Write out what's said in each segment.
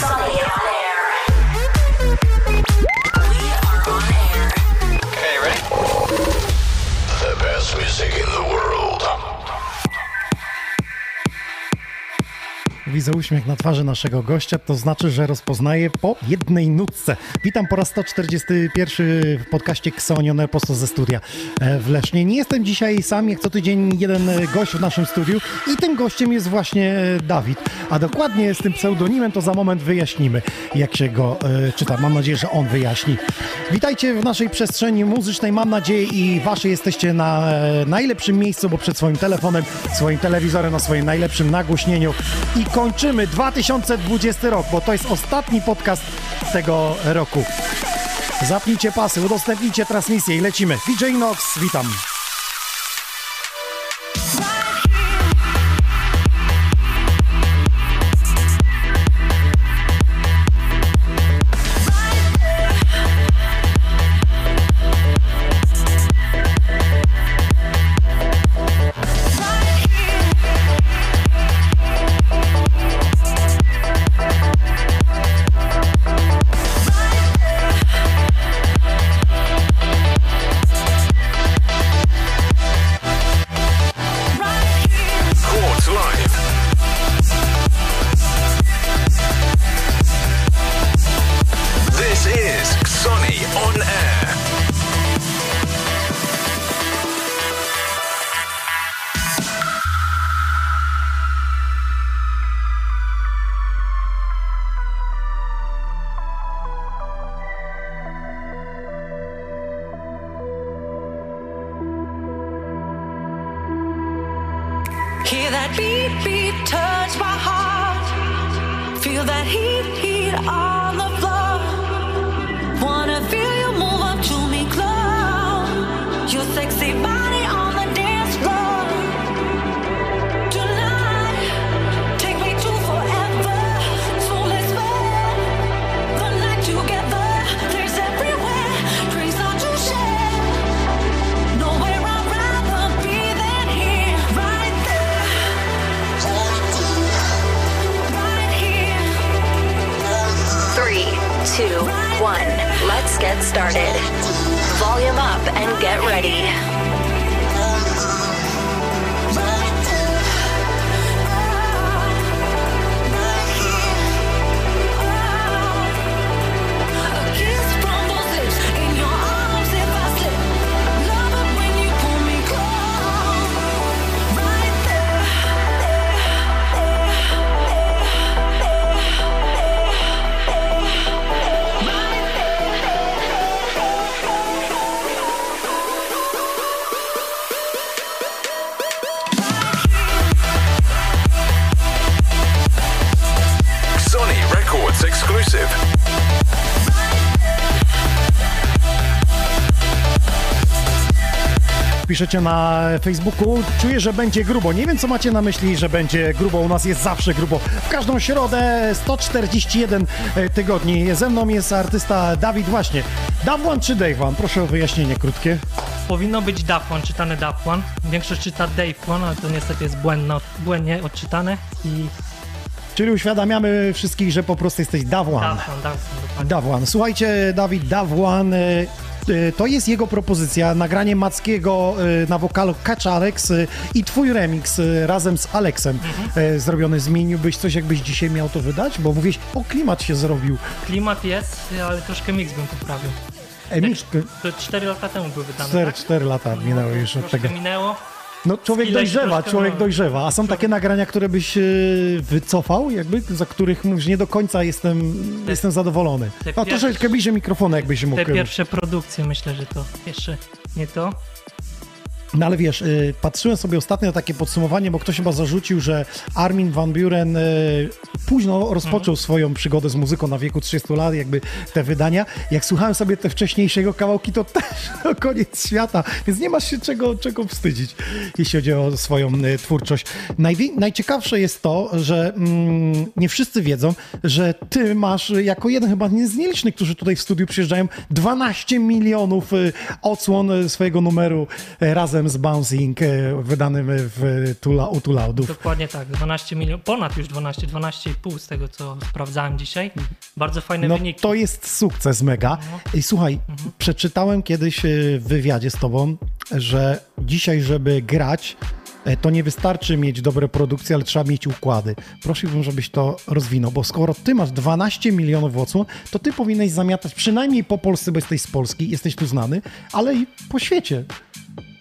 Air. Widzę uśmiech na twarzy naszego gościa, to znaczy, że rozpoznaję po jednej nutce. Witam po raz 141 w podcaście Ksonione prosto ze studia e, w Lesznie. Nie jestem dzisiaj sam, jak co tydzień jeden e, gość w naszym studiu i tym gościem jest właśnie e, Dawid. A dokładnie z tym pseudonimem to za moment wyjaśnimy, jak się go e, czyta. Mam nadzieję, że on wyjaśni. Witajcie w naszej przestrzeni muzycznej. Mam nadzieję i wasze jesteście na najlepszym miejscu, bo przed swoim telefonem, swoim telewizorem, na swoim najlepszym nagłośnieniu i kończymy 2020 rok, bo to jest ostatni podcast tego roku. Zapnijcie pasy, udostępnijcie transmisję i lecimy. DJ Nox, witam. Piszecie na Facebooku, czuję, że będzie grubo. Nie wiem, co macie na myśli, że będzie grubo. U nas jest zawsze grubo. W każdą środę 141 tygodni. Ze mną jest artysta Dawid właśnie. Dawwan czy Davewan? Proszę o wyjaśnienie krótkie. Powinno być Dafwan, czytane Dafwan. Większość czyta Davewan, ale to niestety jest błędno, błędnie odczytane. I Czyli uświadamiamy wszystkich, że po prostu jesteś Dafwan, dokładnie. Dawwan. Słuchajcie, Dawid Dawwan. E, To jest jego propozycja, nagranie Mackiego y, na wokalu Catch Alex y, i twój remix razem z Alexem y, zrobiony. Zmieniłbyś coś, jakbyś dzisiaj miał to wydać? Bo mówisz, o klimat się zrobił. Klimat jest, ale troszkę mix bym poprawił. E, Misz, To 4 lata temu był wydany, 4, tak? 4 lata minęły już od tego. minęło. No człowiek dojrzewa, człowiek no. dojrzewa. A są takie nagrania, które byś y, wycofał, jakby, za których mówisz, nie do końca jestem, jestem zadowolony. te No pierwsze- troszeczkę bliżej mikrofonu, jakbyś mógł. Te pierwsze produkcje myślę, że to jeszcze nie to. No ale wiesz, y, patrzyłem sobie ostatnio na takie podsumowanie, bo ktoś chyba zarzucił, że Armin van Buren y, późno rozpoczął swoją przygodę z muzyką na wieku 30 lat, jakby te wydania. Jak słuchałem sobie te wcześniejsze jego kawałki, to też no, koniec świata, więc nie masz się czego, czego wstydzić, jeśli chodzi o swoją y, twórczość. Najwie- najciekawsze jest to, że mm, nie wszyscy wiedzą, że ty masz jako jeden chyba z nielicznych, którzy tutaj w studiu przyjeżdżają, 12 milionów odsłon swojego numeru y, razem z Bouncing, y, wydanym w Tula, u Tulaudów. Dokładnie tak, 12 milionów, ponad już 12, 12,5 z tego co sprawdzałem dzisiaj. Bardzo fajne No wyniki. to jest sukces mega. I słuchaj, przeczytałem kiedyś y, w wywiadzie z tobą, że dzisiaj, żeby grać, e, to nie wystarczy mieć dobre produkcje, ale trzeba mieć układy. Prosiłbym, żebyś to rozwinął, bo skoro ty masz 12 milionów odsłon, to ty powinieneś zamiatać przynajmniej po Polsce, bo jesteś z Polski, jesteś tu znany, ale i po świecie.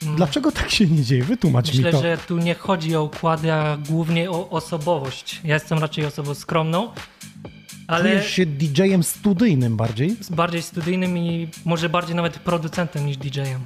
Dlaczego tak się nie dzieje? Wytłumacz mi Myślę, to. że tu nie chodzi o układy, a głównie o osobowość. Ja jestem raczej osobą skromną, ale Czujesz się DJ-em studyjnym bardziej? bardziej studyjnym i może bardziej nawet producentem niż DJ-em.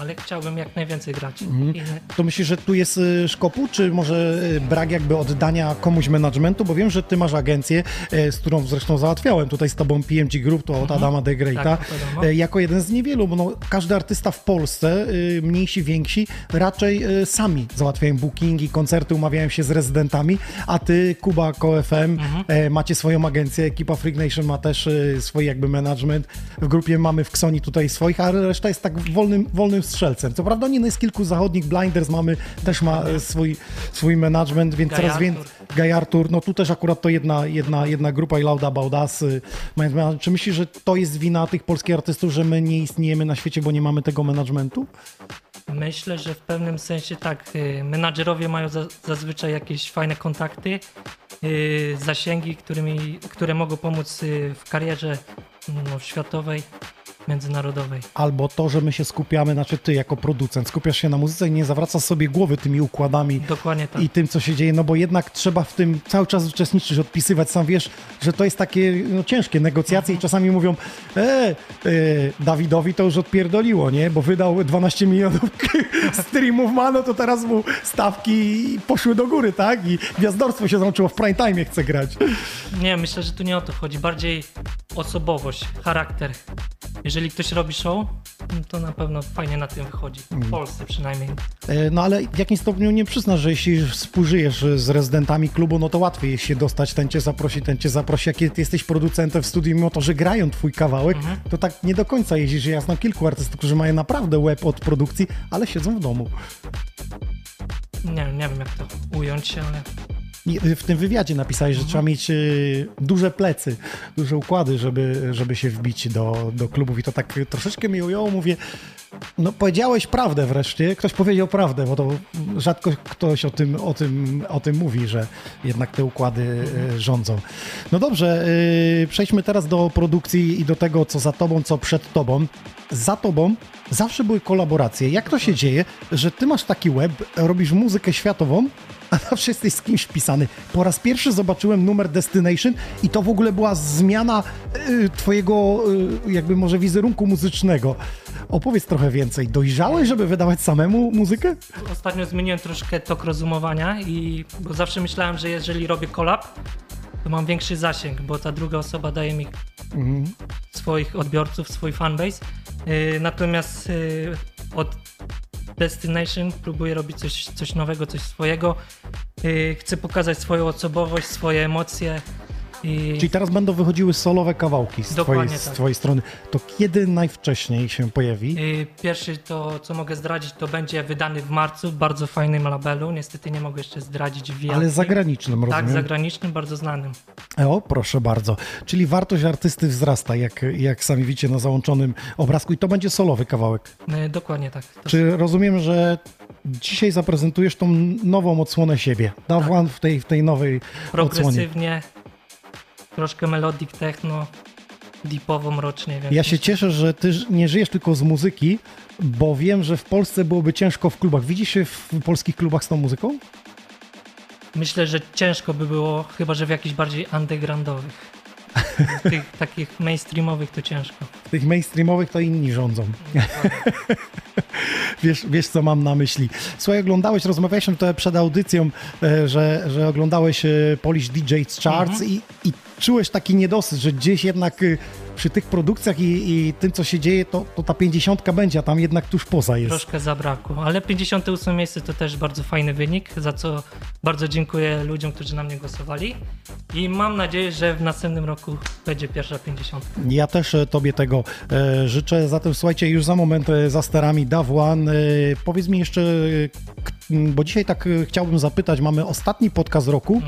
Ale chciałbym jak najwięcej grać. Mhm. I To myślisz, że tu jest y, szkopu, czy może y, brak jakby oddania komuś managementu? Bo wiem, że ty masz agencję, y, z którą zresztą załatwiałem tutaj z tobą PMG Group, to od Adama De Greata, Tak, jako jeden z niewielu, bo no, każdy artysta w Polsce, mniejsi, więksi, raczej sami załatwiają bookingi, koncerty, umawiają się z rezydentami, a ty, Kuba, KoFM, Mhm. macie swoją agencję, ekipa Freak Nation ma też swój jakby management. W grupie mamy w Ksoni tutaj swoich, a reszta jest tak wolnym, wolnym strzelcem. Co prawda nie no jest kilku zachodnich, Blinders mamy, też ma e, swój, swój management, więc coraz więcej. Guy Arthur, no tu też akurat to jedna, jedna, jedna grupa i Lauda Baudas. y, mają management. Czy myślisz, że to jest wina tych polskich artystów, że my nie istniejemy na świecie, bo nie mamy tego managementu? Myślę, że w pewnym sensie tak. y, Menadżerowie mają za, zazwyczaj jakieś fajne kontakty, y, zasięgi, którymi, które mogą pomóc y, w karierze no, światowej, międzynarodowej. Albo to, że my się skupiamy, znaczy ty jako producent, skupiasz się na muzyce i nie zawracasz sobie głowy tymi układami Dokładnie tak. i tym, co się dzieje, no bo jednak trzeba w tym cały czas uczestniczyć, odpisywać. Sam wiesz, że to jest takie no, ciężkie negocjacje i czasami mówią, e, e, Dawidowi to już odpierdoliło, nie? Bo wydał 12 milionów streamów, ma, no to teraz mu stawki poszły do góry, tak? I gwiazdorstwo się złączyło w prime time, chce grać. Nie, myślę, że tu nie o to chodzi. Bardziej osobowość, charakter. Jeżeli ktoś robi show, no to na pewno fajnie na tym wychodzi. W Polsce przynajmniej. E, No ale w jakimś stopniu nie przyznasz, że jeśli współżyjesz z rezydentami klubu, no to łatwiej się dostać, ten cię zaprosi, ten cię zaprosi. Jak ty jesteś producentem w studiu, mimo to, że grają twój kawałek, to tak nie do końca jeździsz. Ja znam kilku artystów, którzy mają naprawdę łeb od produkcji, ale siedzą w domu. Nie, wiem, nie wiem jak to ująć, ale w tym wywiadzie napisałeś, że trzeba mieć y, duże plecy, duże układy, żeby, żeby się wbić do, do klubów i to tak troszeczkę mi ująło, mówię, no powiedziałeś prawdę wreszcie, ktoś powiedział prawdę, bo to rzadko ktoś o tym, o tym, o tym mówi, że jednak te układy y, rządzą. No dobrze, y, przejdźmy teraz do produkcji i do tego, co za tobą, co przed tobą. Za tobą zawsze były kolaboracje. Jak to się dzieje, że ty masz taki web, robisz muzykę światową, a zawsze jesteś z kimś wpisany. Po raz pierwszy zobaczyłem numer Destination i to w ogóle była zmiana y, twojego y, jakby może wizerunku muzycznego. Opowiedz trochę więcej. Dojrzałeś, żeby wydawać samemu muzykę? ostatnio zmieniłem troszkę tok rozumowania i bo zawsze myślałem, że jeżeli robię collab, to mam większy zasięg, bo ta druga osoba daje mi swoich odbiorców, swój fanbase. Yy, natomiast yy, od Destination próbuję robić coś, coś nowego, coś swojego. Yy, chcę pokazać swoją osobowość, swoje emocje I Czyli teraz będą wychodziły solowe kawałki z, twojej, Dokładnie z tak. twojej strony. To kiedy najwcześniej się pojawi? y, pierwszy to, co mogę zdradzić, to będzie wydany w marcu w bardzo fajnym labelu. Niestety nie mogę jeszcze zdradzić w Ale zagranicznym, Tak, rozumiem. zagranicznym, bardzo znanym. O, proszę bardzo. Czyli wartość artysty wzrasta, jak, jak sami widzicie na załączonym obrazku. I to będzie solowy kawałek. Y, dokładnie tak. To Czy rozumiem, że dzisiaj zaprezentujesz tą nową odsłonę siebie? Daw Tak. W tej, w tej nowej odsłonie. progresywnie, troszkę melodic techno, deepowo mrocznie, więc Ja się cieszę, że ty nie żyjesz tylko z muzyki, bo wiem, że w Polsce byłoby ciężko w klubach. Widzisz się w polskich klubach z tą muzyką? myślę, że ciężko by było, chyba że w jakichś bardziej undergroundowych. Tych takich mainstreamowych to ciężko. Tych mainstreamowych to inni rządzą. wiesz, wiesz, co mam na myśli. Słuchaj, oglądałeś, rozmawiałeś to przed audycją, e, że, że oglądałeś e, Polish DJ's Charts i, i czułeś taki niedosyt, że gdzieś jednak e, przy tych produkcjach i, i tym, co się dzieje, to, to ta pięćdziesiątka będzie, a tam jednak tuż poza jest. Troszkę zabrakło, ale 58 miejsce to też bardzo fajny wynik, za co bardzo dziękuję ludziom, którzy na mnie głosowali i mam nadzieję, że w następnym roku będzie pierwsza 50. Ja też e, Tobie tego e, życzę. Zatem słuchajcie, już za moment e, za sterami Dawłan. Powiedz mi jeszcze, bo dzisiaj tak chciałbym zapytać, mamy ostatni podcast roku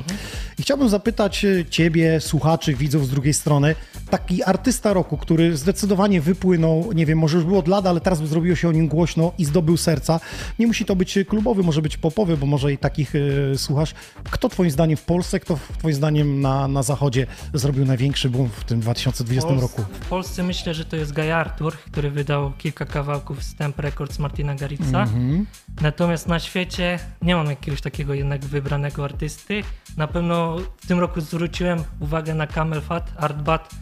i chciałbym zapytać Ciebie, słuchaczy, widzów z drugiej strony, taki artysta roku, który zdecydowanie wypłynął, nie wiem, może już było od lat, ale teraz zrobiło się o nim głośno i zdobył serca. Nie musi to być klubowy, może być popowy, bo może i takich e, słuchasz. Kto Twoim zdaniem w Polsce, kto Twoim zdaniem na, na Zachodzie zrobił największy boom w tym 2020 Pols- roku? W Polsce myślę, że to jest Guy Arthur, który wydał kilka kawałków z Temp Records Martina Garrixa. Natomiast na świecie nie mam jakiegoś takiego jednak wybranego artysty. Na pewno w tym roku zwróciłem uwagę na Camel Fat, Art Bat,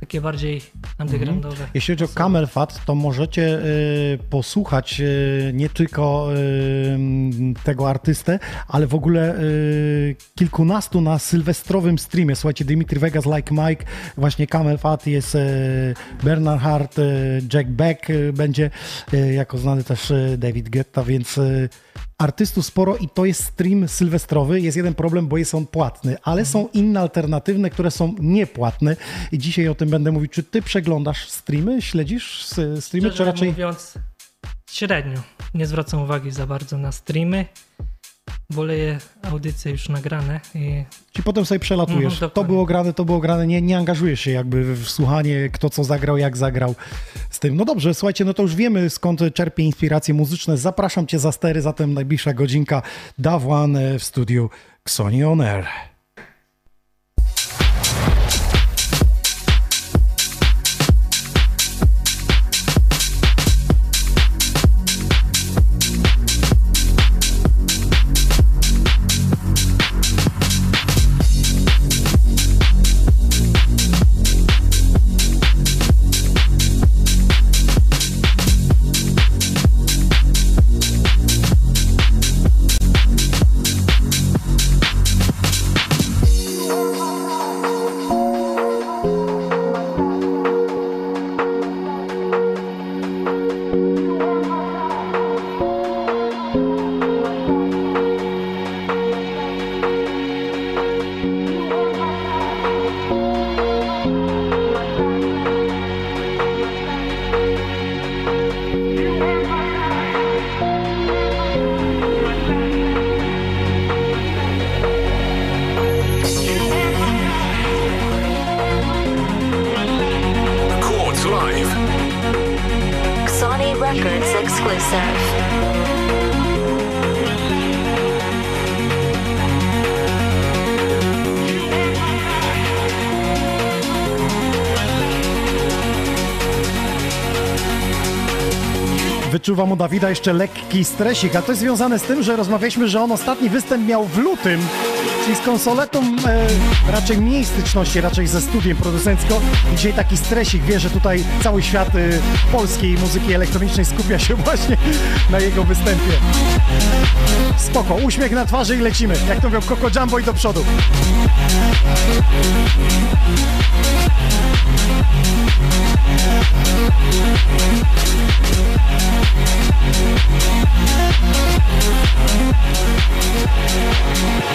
takie bardziej undergroundowe. Jeśli chodzi o Camel Fat, to możecie y, posłuchać y, nie tylko y, tego artystę, ale w ogóle y, kilkunastu na sylwestrowym streamie. Słuchajcie, Dimitri Vegas, Like Mike, właśnie Camel Fat, jest y, Bernard Hart, y, Jack Beck będzie, jako znany też David Guetta, więc artystów sporo i to jest stream sylwestrowy. Jest jeden problem, bo jest on płatny, ale są inne alternatywne, które są niepłatne i dzisiaj o tym będę mówić. Czy ty przeglądasz streamy, śledzisz streamy, czy Szczerze raczej... mówiąc, średnio. Nie zwracam uwagi za bardzo na streamy. Wolę audycje już nagrane i Ci potem sobie przelatujesz. Mhm, to było grane, to było grane. Nie, nie angażujesz się jakby w słuchanie, kto co zagrał, jak zagrał z tym. No dobrze, słuchajcie, no to już wiemy skąd czerpie inspiracje muzyczne. Zapraszam cię za stery, zatem najbliższa godzinka Dawłan e, w studiu Xoni On Air. Dawida jeszcze lekki stresik, a to jest związane z tym, że rozmawialiśmy, że on ostatni występ miał w lutym, czyli z konsoletą e, raczej mniej styczności, raczej ze studiem producencko. Dzisiaj taki stresik, wie, że tutaj cały świat e, polskiej muzyki elektronicznej skupia się właśnie na jego występie. Spoko, uśmiech na twarzy i lecimy. Jak to mówią, Coco Jumbo i do przodu. Thank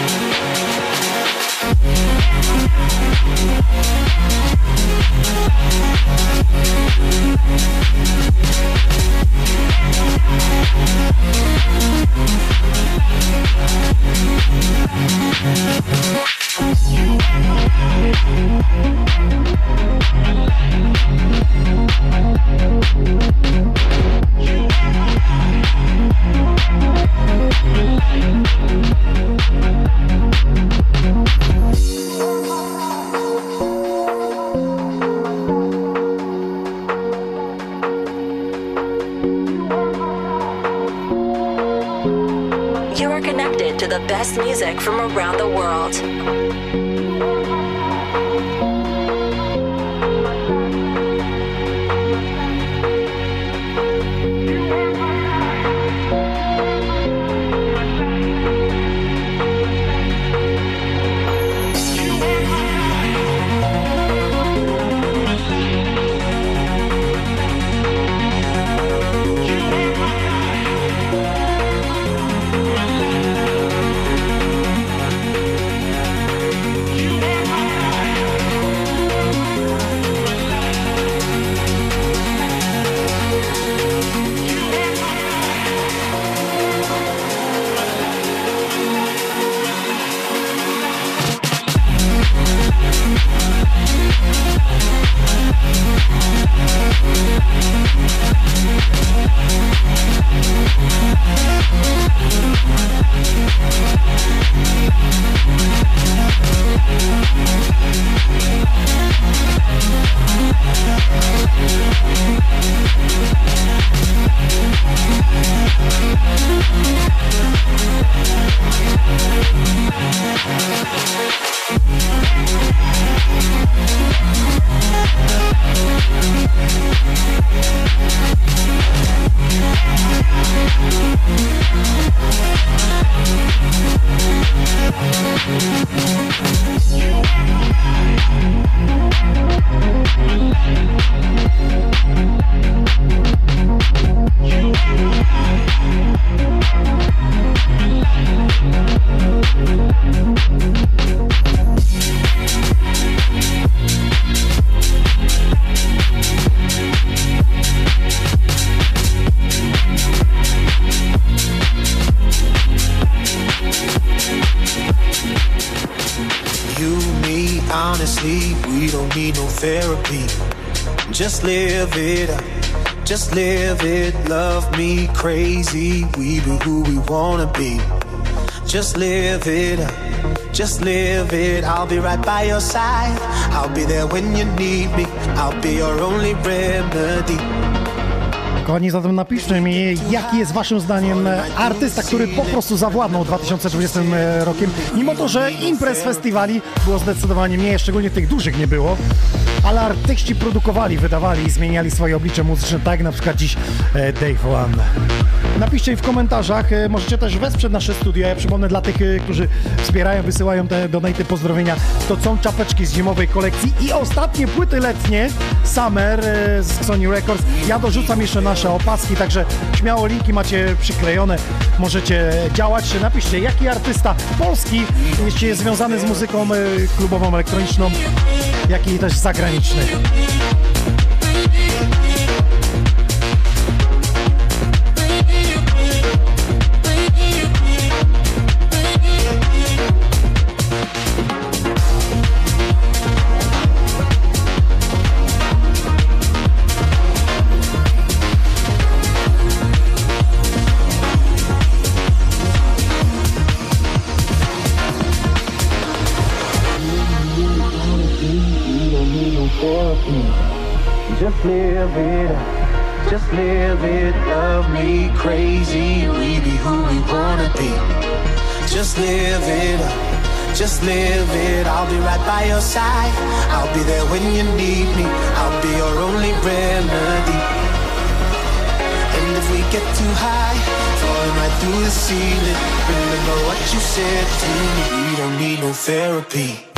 live. Just live it. I'll be right by your side. I'll be there when you need me. I'll be your only remedy. Kochani, zatem napiszcie mi, jaki jest waszym zdaniem e, artysta, który po prostu zawładnął 2020 rokiem, mimo to, że imprez, festiwali było zdecydowanie mniej, szczególnie tych dużych nie było, ale artyści produkowali, wydawali i zmieniali swoje oblicze muzyczne, tak jak na przykład dziś e, Dave One. Napiszcie w komentarzach, e, możecie też wesprzeć nasze studia. Ja przypomnę dla tych, e, którzy wspierają, wysyłają te donaty, pozdrowienia. To są czapeczki z zimowej kolekcji i ostatnie płyty letnie Summer e, z Sony Records. Ja dorzucam jeszcze nasze opaski, także śmiało linki macie przyklejone. Możecie działać. Napiszcie, jaki artysta polski jest związany z muzyką klubową, elektroniczną, jak i też zagraniczny. Just live it. I'll be right by your side. I'll be there when you need me. I'll be your only remedy. And if we get too high, falling right through the ceiling. Remember what you said to me. We don't need no therapy.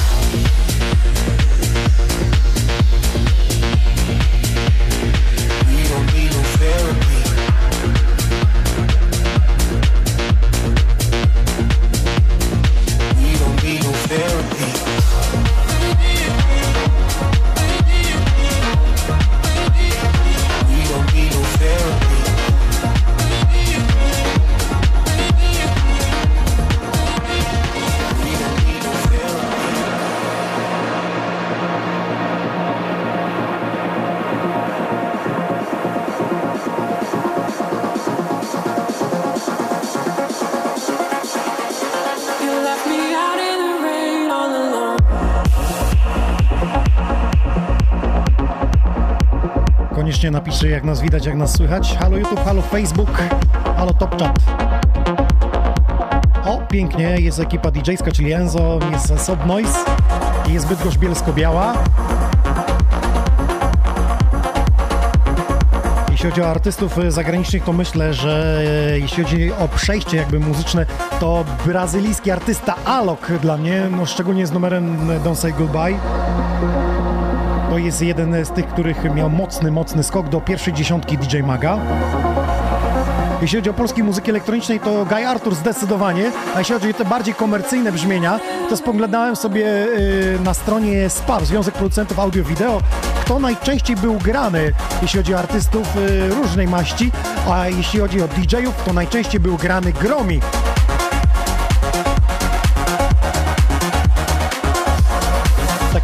Napiszcie, jak nas widać, jak nas słychać. Halo YouTube, halo Facebook, halo Top Chat. O, pięknie, jest ekipa DJ-ska, czyli Enzo, jest Sob Noise jest Bydgoszcz Bielsko-Biała. Jeśli chodzi o artystów e, zagranicznych, to myślę, że e, jeśli chodzi o przejście jakby muzyczne, to brazylijski artysta Alok dla mnie, no szczególnie z numerem Don't Say Goodbye. To jest jeden z tych, których miał mocny, mocny skok do pierwszej dziesiątki DJ Maga. Jeśli chodzi o polskiej muzyki elektronicznej, to Guy Arthur zdecydowanie, a jeśli chodzi o te bardziej komercyjne brzmienia, to spoglądałem sobie y, na stronie SPAR, Związek Producentów Audio-Wideo, kto najczęściej był grany, jeśli chodzi o artystów y, różnej maści, a jeśli chodzi o DJ-ów, to najczęściej był grany Gromi.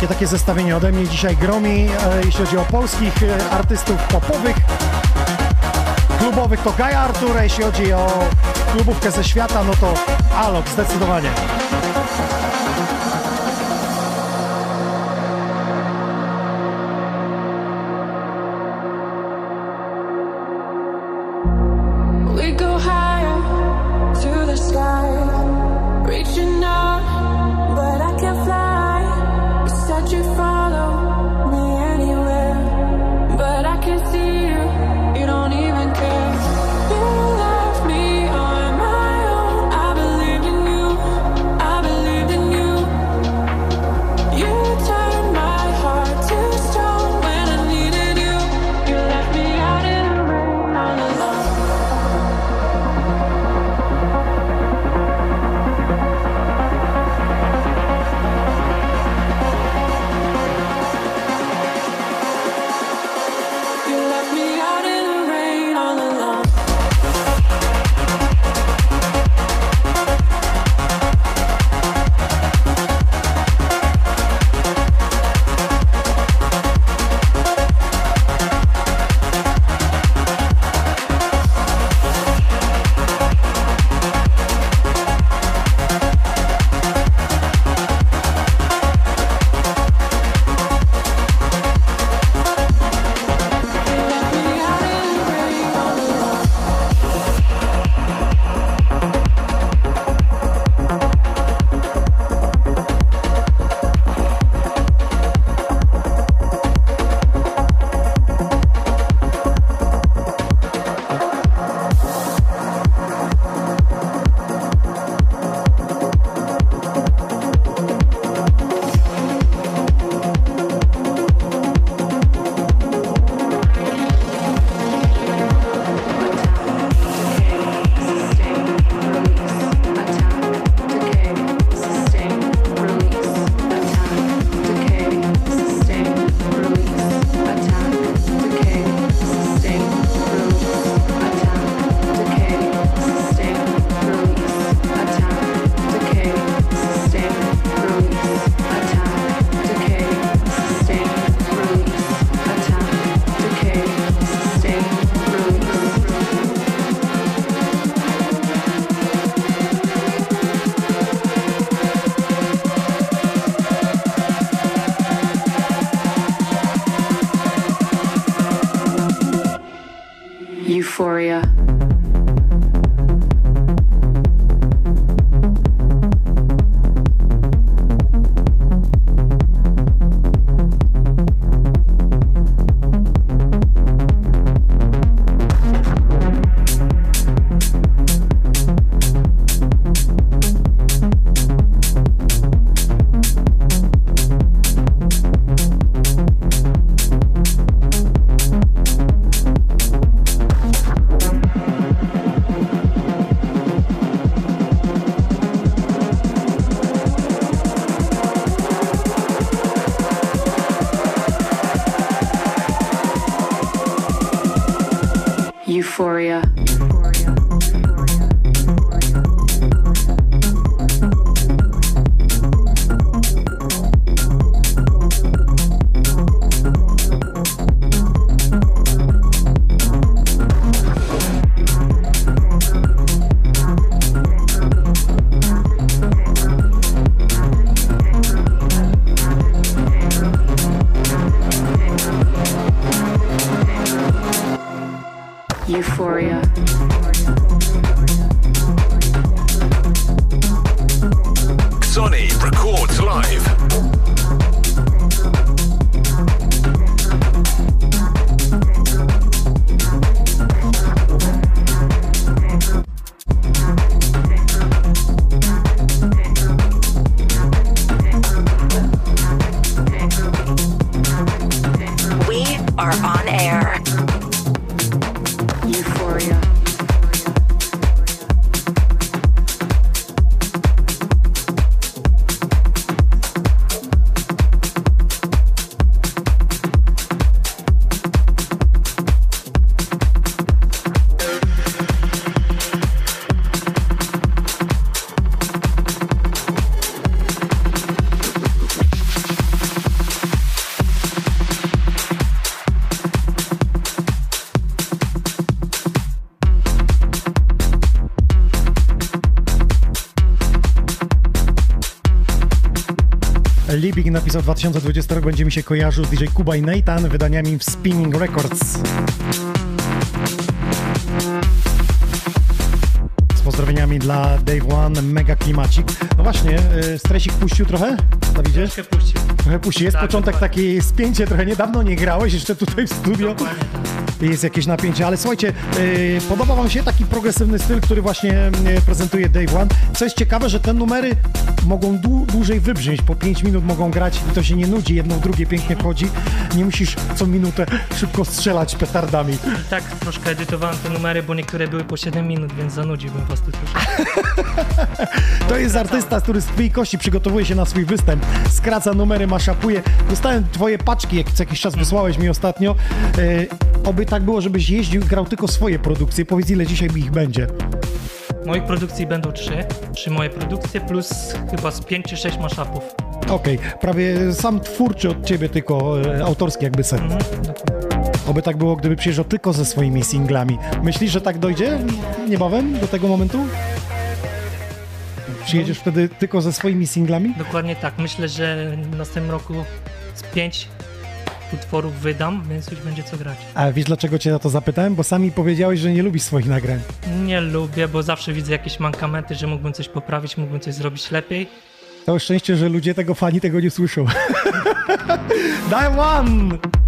Takie, takie zestawienie ode mnie dzisiaj Gromi, e, jeśli chodzi o polskich e, artystów popowych, klubowych to Guy Arthur, a jeśli chodzi o klubówkę ze świata, no to Alok zdecydowanie. Napisał 2020 rok będzie mi się kojarzył z DJ Kuba i Nathan wydaniami w Spinning Records. Z pozdrowieniami dla Dave One, mega klimacik. No właśnie, y, stresik puścił trochę? Dawidzie? Troszkę puścił. Trochę puścił. Jest Tak, początek dokładnie. takie spięcie, trochę niedawno nie grałeś, jeszcze tutaj w studio. Jest jakieś napięcie, ale słuchajcie, yy, podoba Wam się taki progresywny styl, który właśnie yy, prezentuje Dave One. Co jest ciekawe, że te numery mogą dłu- dłużej wybrzmieć, po 5 minut mogą grać i to się nie nudzi, jedno w drugie pięknie wchodzi. Nie musisz co minutę szybko strzelać petardami. I tak troszkę edytowałem te numery, bo niektóre były po 7 minut, więc zanudziłbym was tu troszkę. To jest artysta, który z twojej kości przygotowuje się na swój występ, skraca numery, maszapuje. Dostałem twoje paczki, jak co jakiś czas wysłałeś mi ostatnio. Yy, oby tak było, żebyś jeździł i grał tylko swoje produkcje. Powiedz, ile dzisiaj ich będzie. Moich produkcji będą trzy. Trzy moje produkcje plus chyba z 5 czy 6 mashupów. Okej, prawie sam twórczy od ciebie, tylko e, autorski jakby set. Mhm. Oby tak było, gdyby przyjeżdżał tylko ze swoimi singlami. Myślisz, że tak dojdzie niebawem do tego momentu? Przyjedziesz wtedy tylko ze swoimi singlami? Dokładnie tak. Myślę, że w następnym roku z 5 utworów wydam, więc już będzie co grać. A wiesz dlaczego cię o to zapytałem? Bo sami powiedziałeś, że nie lubisz swoich nagrań. Nie lubię, bo zawsze widzę jakieś mankamenty, że mógłbym coś poprawić, mógłbym coś zrobić lepiej. To szczęście, że ludzie tego fani tego nie słyszą. Daj one!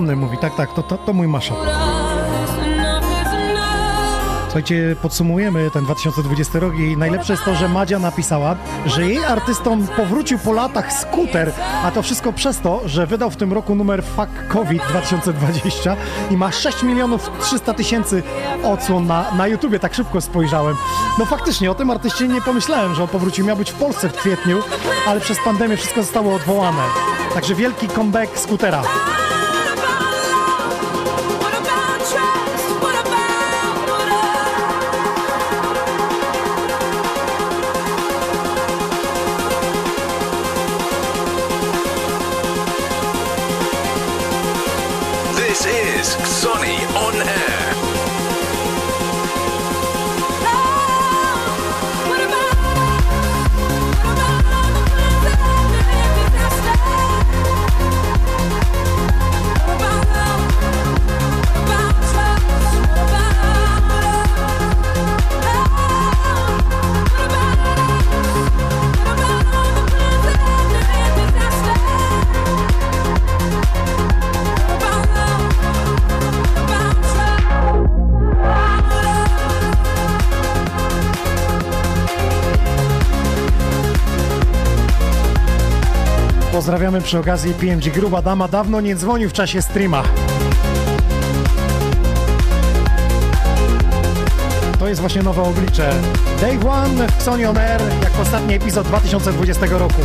Mówi, tak, tak, to, to, to mój enough. Słuchajcie, podsumujemy ten 2020 rok i najlepsze jest to, że Madzia napisała, że jej artystą powrócił po latach skuter, a to wszystko przez to, że wydał w tym roku numer Fuck COVID 2020 i ma 6 milionów 300 tysięcy odsłon na, na YouTubie, tak szybko spojrzałem. No faktycznie, o tym artyście nie pomyślałem, że on powrócił, miał być w Polsce w kwietniu, ale przez pandemię wszystko zostało odwołane. Także wielki comeback skutera. Pozdrawiamy przy okazji PMG Gruba Dama. Dawno nie dzwonił w czasie streama. To jest właśnie nowe oblicze. Day One w Sony On Air, jak ostatni epizod 2020 roku.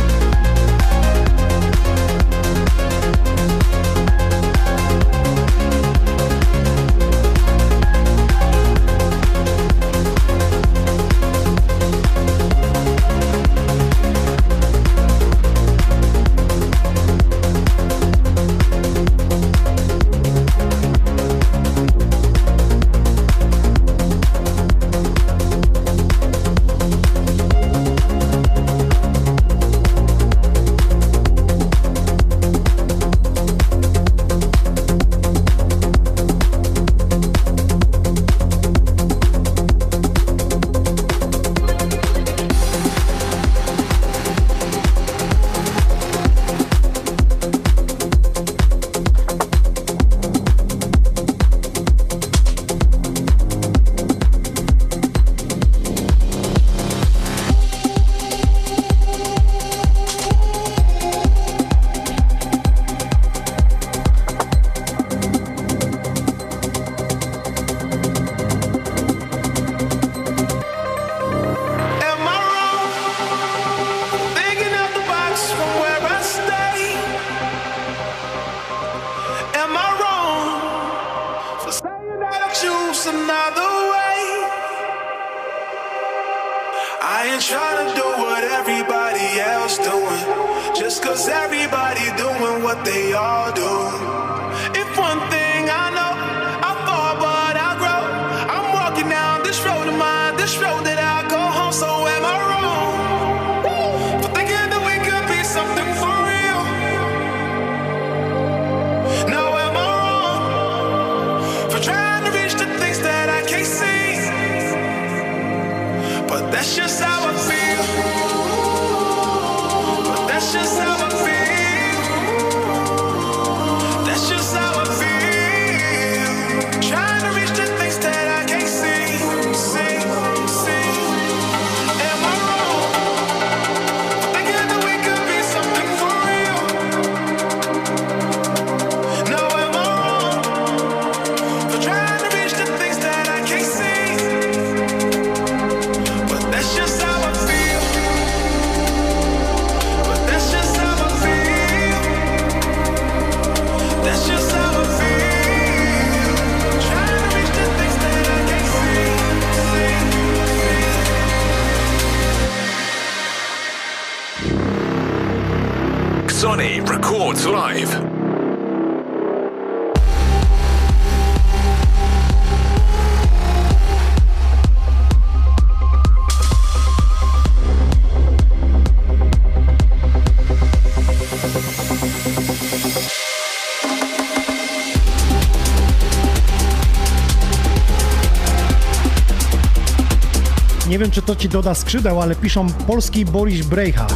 Nie wiem, czy to ci doda skrzydeł, ale piszą polski Boris Brejcha.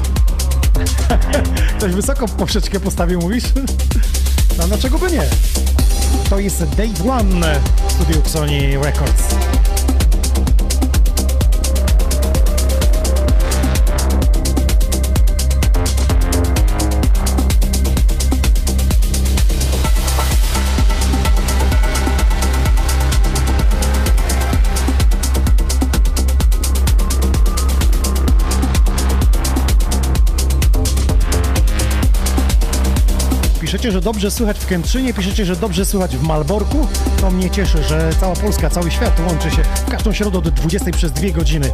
Ktoś wysoko poprzeczkę postawił, mówisz? No dlaczego by nie? To jest Day One w studiu Sony Records. Piszecie, że dobrze słychać w Kętrzynie, piszecie, że dobrze słychać w Malborku. To mnie cieszy, że cała Polska, cały świat łączy się w każdą środę do 20 przez dwie godziny.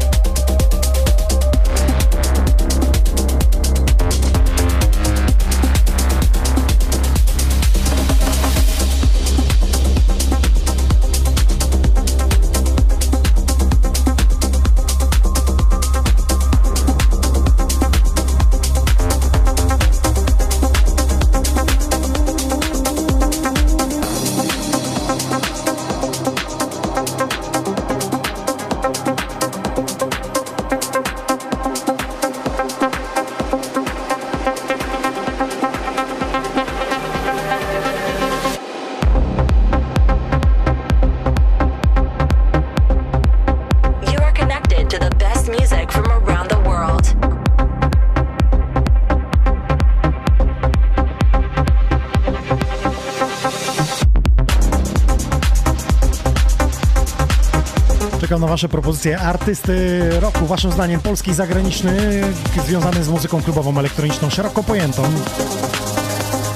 Czekam na Wasze propozycje artysty roku, Waszym zdaniem polski, zagraniczny, związany z muzyką klubową, elektroniczną, szeroko pojętą.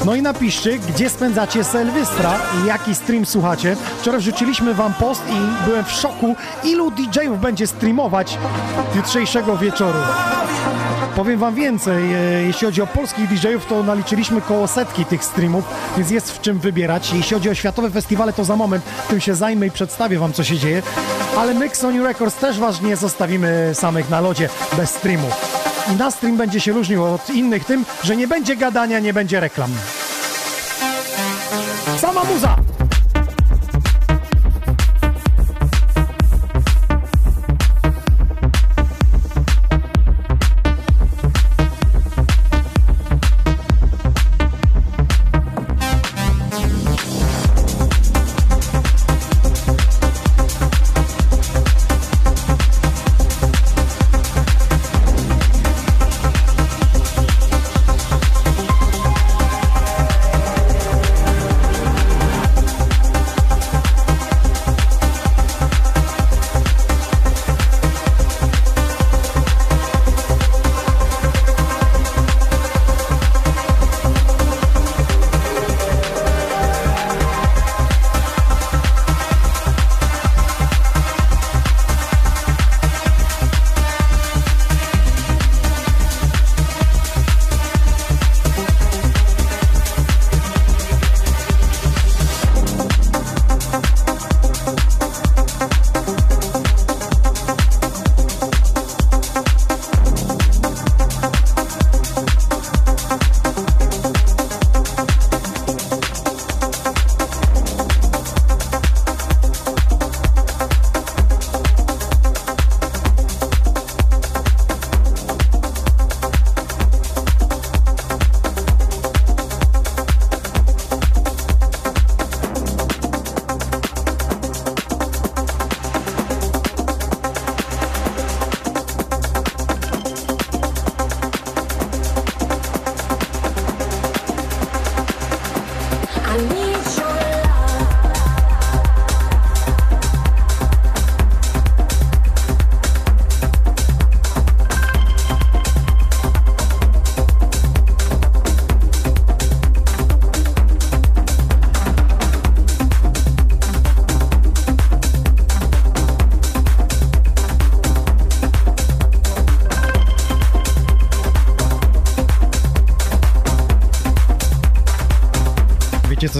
No i napiszcie, gdzie spędzacie Sylwestra i jaki stream słuchacie. Wczoraj wrzuciliśmy Wam post i byłem w szoku, ilu DJ-ów będzie streamować jutrzejszego wieczoru. Powiem Wam więcej, e, jeśli chodzi o polskich DJ-ów, to naliczyliśmy koło setki tych streamów, więc jest w czym wybierać. Jeśli chodzi o światowe festiwale, to za moment tym się zajmę i przedstawię Wam, co się dzieje. Ale my, Sony Records, też Was nie zostawimy samych na lodzie bez streamu. I nasz stream będzie się różnił od innych tym, że nie będzie gadania, nie będzie reklam. Sama muza!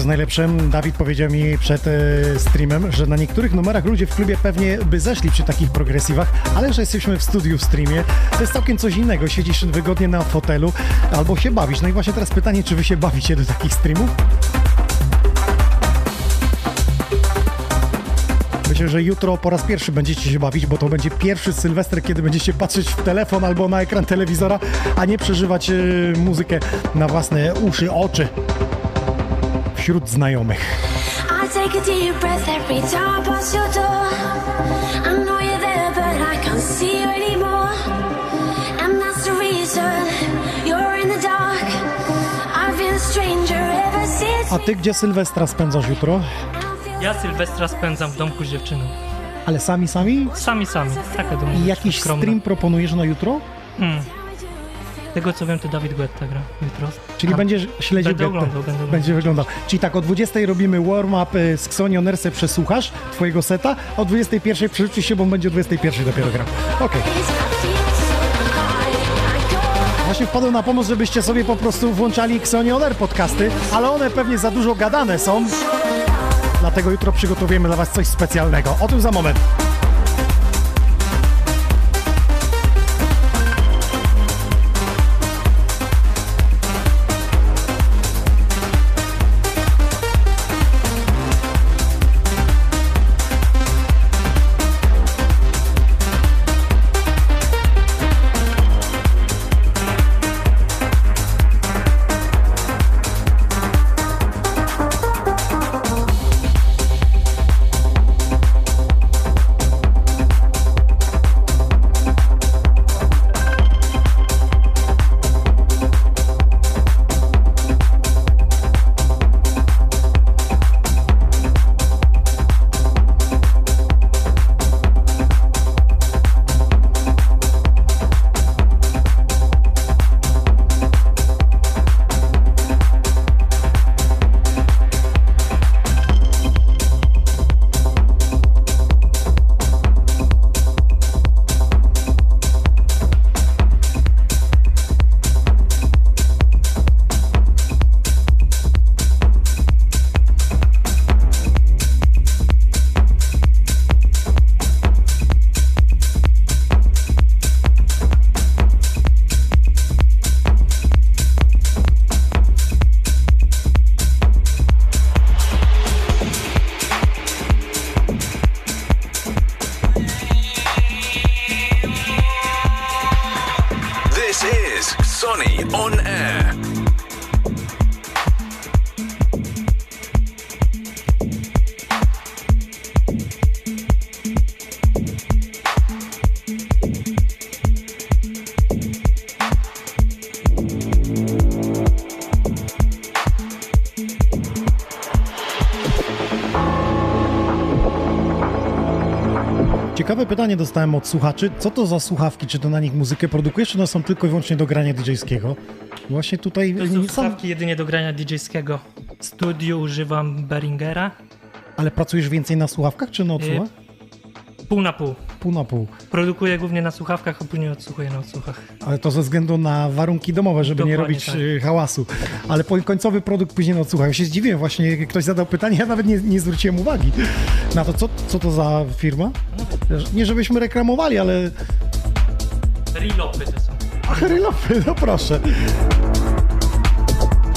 Jest najlepsze? Dawid powiedział mi przed e, streamem, że na niektórych numerach ludzie w klubie pewnie by zeszli przy takich progresywach, ale że jesteśmy w studiu w streamie, to jest całkiem coś innego. Siedzisz wygodnie na fotelu albo się bawisz. No i właśnie teraz pytanie, czy wy się bawicie do takich streamów? Myślę, że jutro po raz pierwszy będziecie się bawić, bo to będzie pierwszy Sylwester, kiedy będziecie patrzeć w telefon albo na ekran telewizora, a nie przeżywać e, muzykę na własne uszy, oczy wśród znajomych. A ty gdzie Sylwestra spędzasz jutro? Ja Sylwestra spędzam w domku z dziewczyną. Ale sami, sami? Sami, sami. Taka I jakiś stream proponujesz na jutro? Hmm. Tego co wiem, to Dawid Guetta gra jutro. Czyli A, będziesz śledził Będę oglądał, będę. Będzie wyglądał. Czyli tak, o 20 robimy warm-up y, z Xonio Nerse, przesłuchasz twojego seta, a o 21 przerzucisz się, bo będzie o 21 dopiero grał. Okej. Właśnie wpadłem na pomysł, żebyście sobie po prostu włączali Xonio Ner podcasty, ale one pewnie za dużo gadane są. Dlatego jutro przygotujemy dla was coś specjalnego. O tym za moment. Pytanie dostałem od słuchaczy. Co to za słuchawki? Czy to na nich muzykę produkujesz, czy one są tylko i wyłącznie do grania DJ-skiego? Właśnie tutaj To są sam, słuchawki jedynie do grania DJ-skiego. W studiu używam Beringera. ale pracujesz więcej na słuchawkach, czy na Y, odsłuchach? Pół na pół. Pół na pół. Produkuję głównie na słuchawkach, a później odsłuchuję na odsłuchach. Ale to ze względu na warunki domowe, żeby nie Dokładnie robić tak. y, hałasu. Ale końcowy produkt później na odsłuchach. Ja się zdziwiłem, właśnie ktoś zadał pytanie, ja nawet nie, nie zwróciłem uwagi na to, co, co to za firma. Nie żebyśmy reklamowali, ale Rilopy to są. Ach, rylopy, no proszę.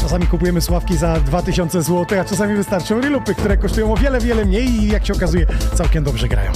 Czasami kupujemy sławki za 2000 zł, a czasami wystarczą rylupy, które kosztują o wiele, wiele mniej i jak się okazuje całkiem dobrze grają.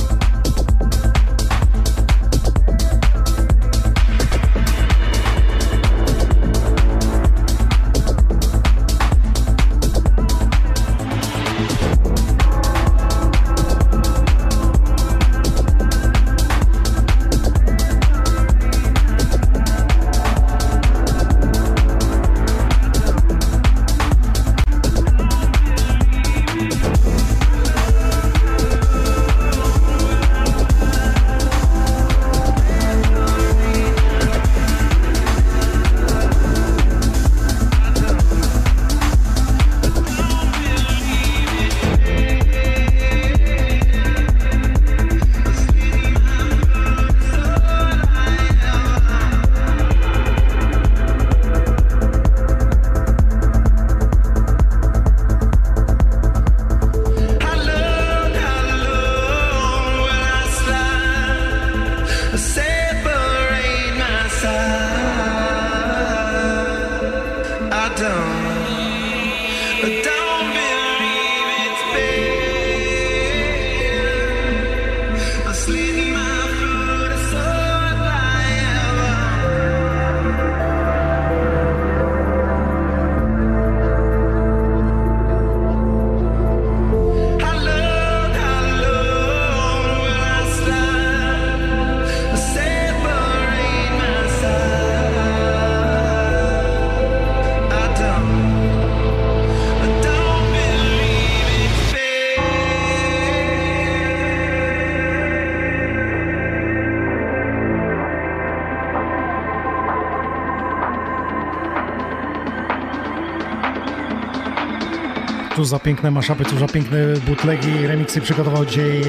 Cóż za piękne maszapy, cóż za piękne bootlegi, remiksy przygotował dzisiaj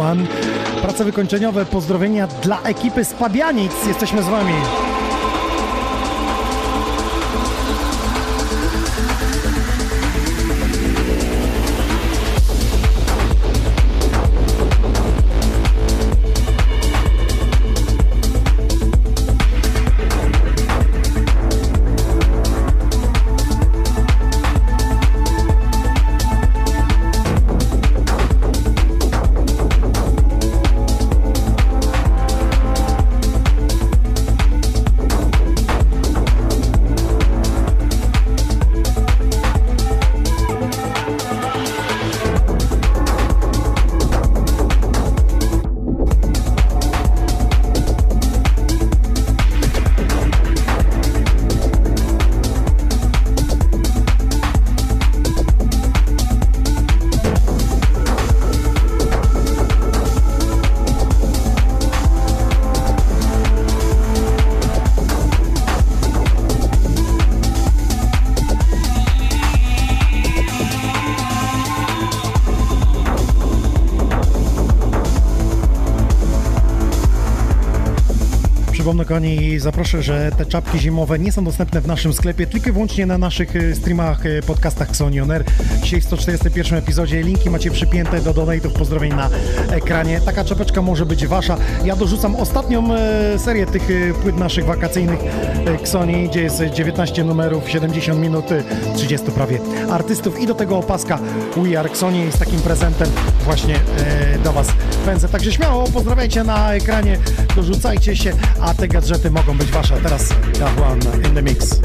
One. Prace wykończeniowe, pozdrowienia dla ekipy z Pabianic. Jesteśmy z Wami. Przypomnę kochani, zaproszę, że te czapki zimowe nie są dostępne w naszym sklepie, tylko i wyłącznie na naszych e, streamach, e, podcastach Sony On Air. Dzisiaj w 141 epizodzie linki macie przypięte do donate'ów, pozdrowień na ekranie. Taka czapeczka może być wasza. Ja dorzucam ostatnią e, serię tych płyt naszych wakacyjnych Xoni, gdzie jest 19 numerów, 70 minut, e, 30 prawie artystów i do tego opaska We Are Xoni z takim prezentem właśnie do was pędzę. Także śmiało pozdrawiajcie na ekranie, dorzucajcie się, a te gadżety mogą być wasze. Teraz One in the mix.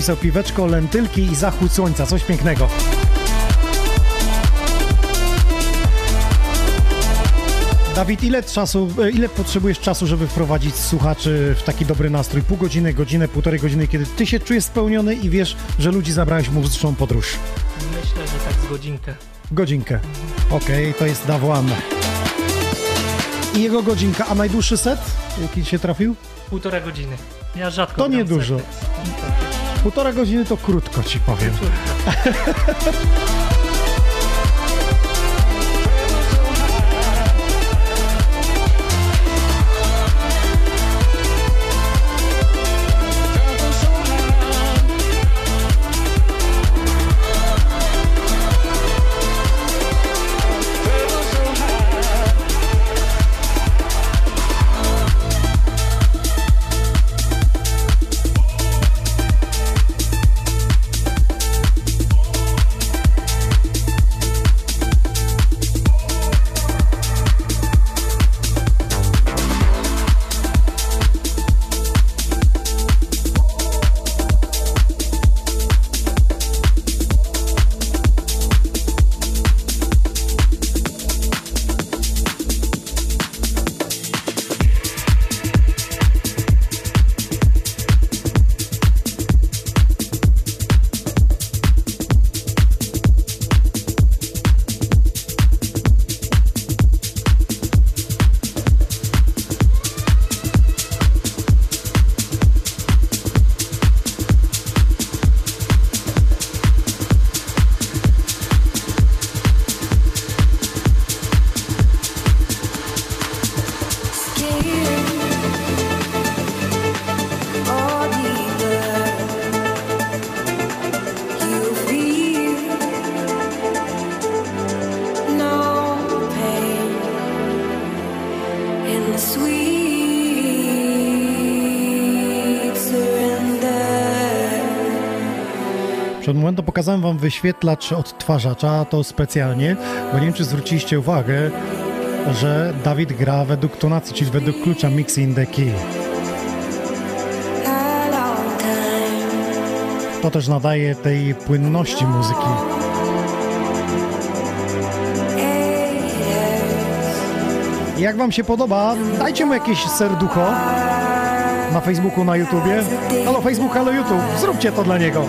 Napisał piweczko, lentylki i zachód słońca. Coś pięknego. Dawid, ile czasu, e, ile potrzebujesz czasu, żeby wprowadzić słuchaczy w taki dobry nastrój? Pół godziny, godzinę, półtorej godziny, kiedy ty się czujesz spełniony i wiesz, że ludzi zabrałeś w muzyczną podróż? Myślę, że tak z godzinkę. Godzinkę. Okej, to jest Dawłan. I jego godzinka, a najdłuższy set, jaki się trafił? Półtora godziny. Ja rzadko To niedużo. Półtora godziny to krótko ci powiem. pokazałem wam wyświetlacz odtwarzacza, to specjalnie, bo nie wiem, czy zwróciliście uwagę, że Dawid gra według tonacji, czyli według klucza Mix in the Key. To też nadaje tej płynności muzyki. Jak wam się podoba, dajcie mu jakieś serducho na Facebooku, na YouTubie. Halo Facebook, halo YouTube, zróbcie to dla niego.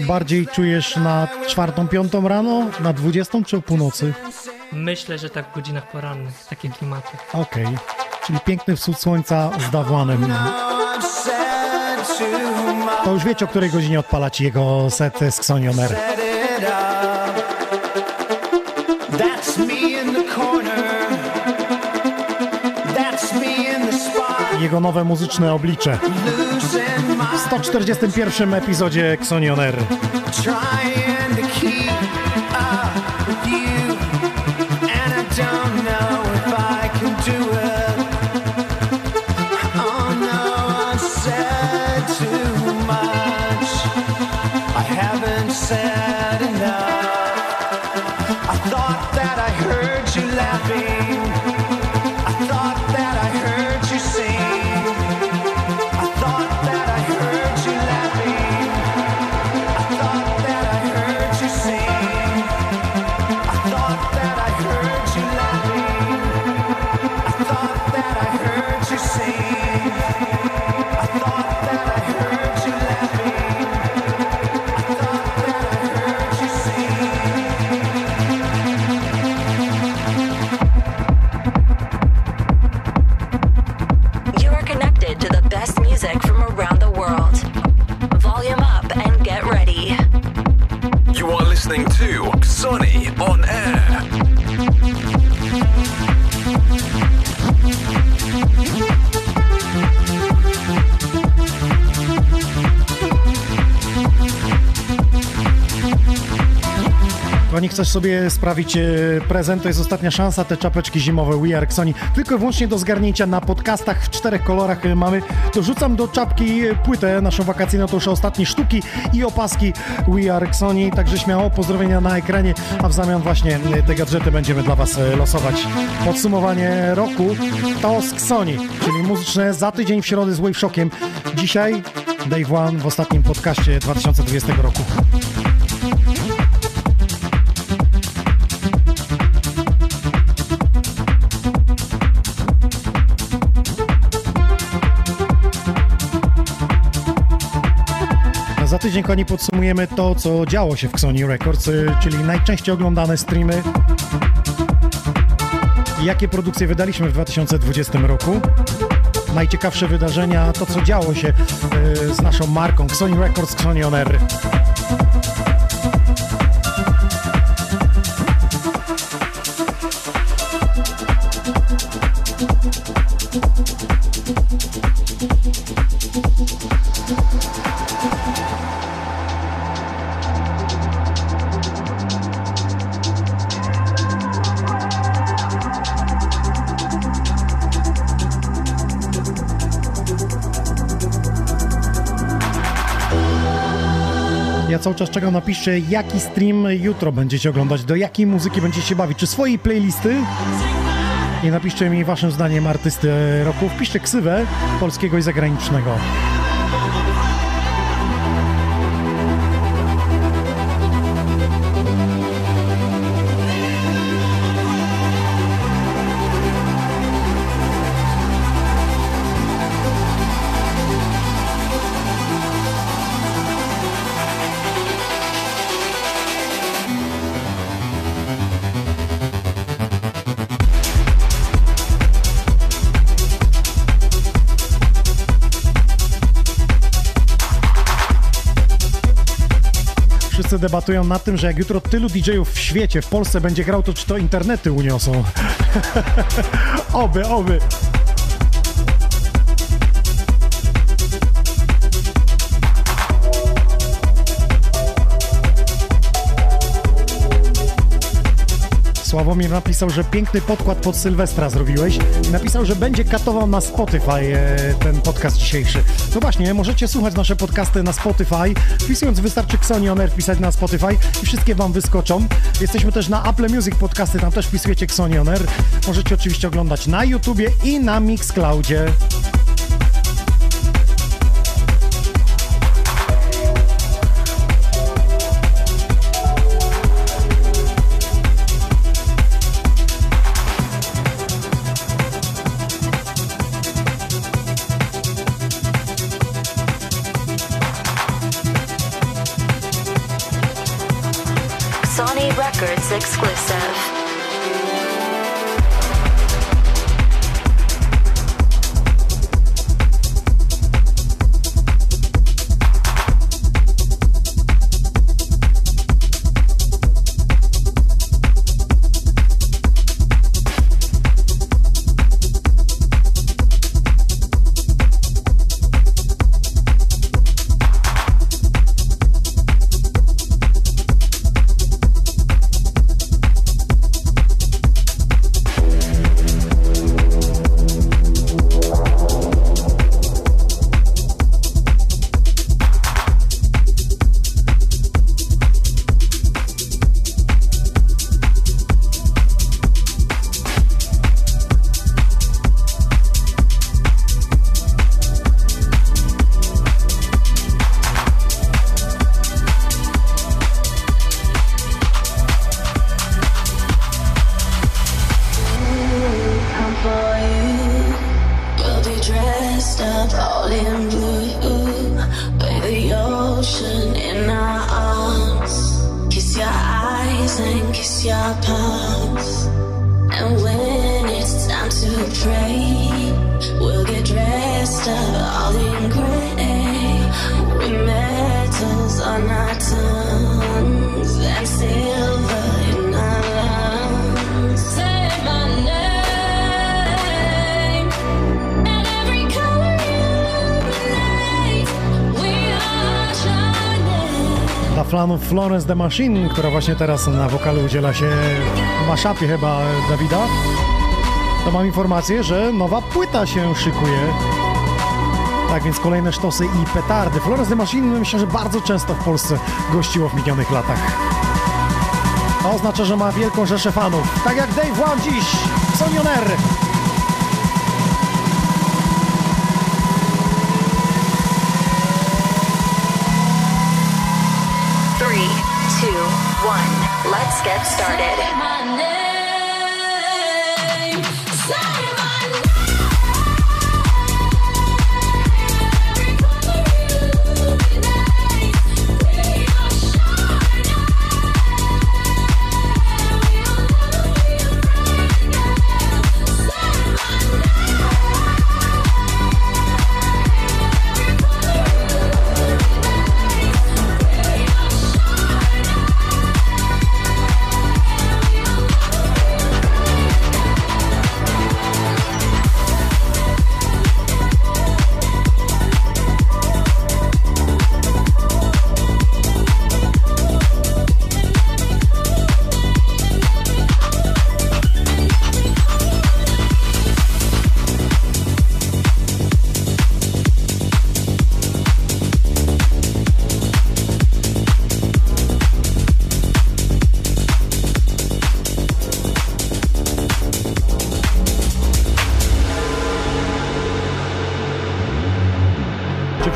Się bardziej czujesz na czwartą, piątą rano, na dwudziestą czy o północy? Myślę, że tak w godzinach porannych, takie klimaty. Okej. Czyli piękny wschód słońca z Dawłanem. To już wiecie, o której godzinie odpalać jego set z spot. Jego nowe muzyczne oblicze. W 141 epizodzie Xonioner. Sobie sprawić e, prezent, to jest ostatnia szansa, te czapeczki zimowe We Are Xoni, tylko i wyłącznie do zgarnięcia na podcastach w czterech kolorach e, mamy. Dorzucam do czapki e, płytę naszą wakacyjną, to już ostatnie sztuki i opaski We Are Xoni, także śmiało, pozdrowienia na ekranie, a w zamian właśnie te gadżety będziemy dla Was losować. Podsumowanie roku to Xoni, czyli muzyczne za tydzień w środę z Wave Shockiem. Dzisiaj Dave One w ostatnim podcaście 2020 roku. Tydzień, kochani, podsumujemy to, co działo się w Sony Records, y, czyli najczęściej oglądane streamy. Jakie produkcje wydaliśmy w 2020 roku. Najciekawsze wydarzenia, to co działo się y, z naszą marką Sony Records, Sony On Air. Cały czas czekam, napiszcie jaki stream jutro będziecie oglądać, do jakiej muzyki będziecie się bawić, czy swojej playlisty i napiszcie mi waszym zdaniem artysty roku, wpiszcie ksywę polskiego i zagranicznego. Debatują nad tym, że jak jutro tylu DJ-ów w świecie, w Polsce będzie grał, to czy to internety uniosą? oby, oby. Sławomir napisał, że piękny podkład pod Sylwestra zrobiłeś napisał, że będzie katował na Spotify e, ten podcast dzisiejszy. No właśnie, możecie słuchać nasze podcasty na Spotify, wpisując wystarczy Xoni wpisać na Spotify i wszystkie wam wyskoczą. Jesteśmy też na Apple Music podcasty, tam też wpisujecie Xoni. Możecie oczywiście oglądać na YouTubie i na Mixcloudzie. Florence the Machine, która właśnie teraz na wokalu udziela się maszapie chyba Dawida, to mam informację, że nowa płyta się szykuje. Tak więc kolejne sztosy i petardy. Florence the Machine myślę, że bardzo często w Polsce gościło w minionych latach. To oznacza, że ma wielką rzeszę fanów. Tak jak Dave One dziś, Sonioner. One. Let's get started.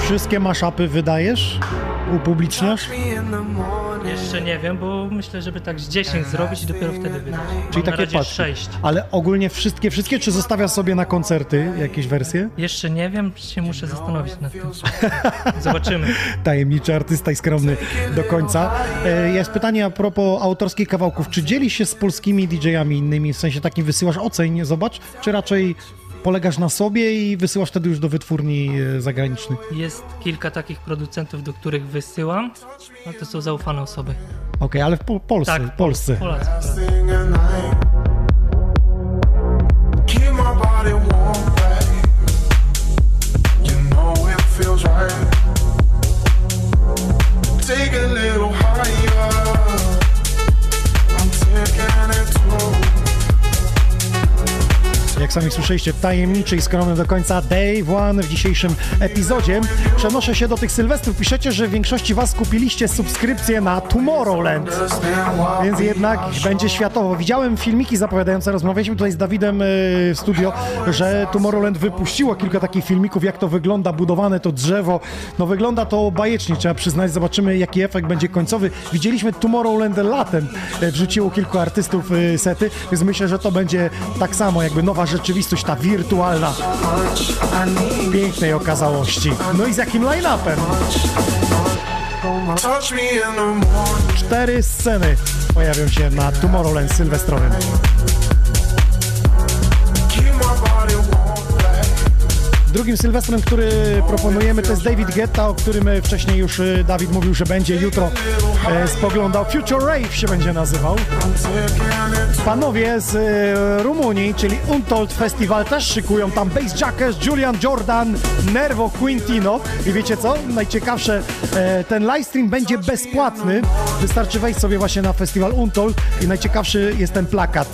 Wszystkie maszapy wydajesz? Upubliczniasz? Jeszcze nie wiem, bo myślę, żeby tak z 10 zrobić i dopiero wtedy wydać. Czyli Mam na takie paczki. 6. Ale ogólnie wszystkie, wszystkie, czy zostawiasz sobie na koncerty jakieś wersje? Jeszcze nie wiem, się muszę zastanowić nad tym. Zobaczymy. Tajemniczy artysta i skromny do końca. E, Jest pytanie a propos autorskich kawałków. Czy dzielisz się z polskimi DJ-ami innymi, w sensie takim wysyłasz oceń, zobacz, czy raczej polegasz na sobie i wysyłasz wtedy już do wytwórni e, zagranicznych? Jest kilka takich producentów, do których wysyłam, a to są zaufane osoby. Okej, ale w po Polsce, Tak, w Polsce. Polacy. Tak. Jak sami słyszeliście, tajemniczy i skromny do końca Dave One w dzisiejszym epizodzie. Przenoszę się do tych sylwestrów. Piszecie, że w większości was kupiliście subskrypcję na Tomorrowland. Więc jednak będzie światowo. Widziałem filmiki zapowiadające, rozmawialiśmy tutaj z Dawidem e, w studio, że Tomorrowland wypuściło kilka takich filmików, jak to wygląda, budowane to drzewo. No wygląda to bajecznie, trzeba przyznać. Zobaczymy, jaki efekt będzie końcowy. Widzieliśmy Tomorrowland latem, e, wrzuciło kilku artystów e, sety, więc myślę, że to będzie tak samo, jakby nowa rzeczywistość, ta wirtualna, pięknej okazałości. No i z jakim line-upem? Cztery sceny pojawią się na Tomorrowland sylwestrowym. Drugim sylwestrem, który proponujemy, to jest David Guetta, o którym e, wcześniej już e, Dawid mówił, że będzie jutro e, spoglądał. Future Rave się będzie nazywał. Panowie z Rumunii, czyli Untold Festival też szykują tam Bass Jackers, Julian Jordan, Nervo Quintino i wiecie co? Najciekawsze, ten livestream będzie bezpłatny. Wystarczy wejść sobie właśnie na festiwal Untold i najciekawszy jest ten plakat.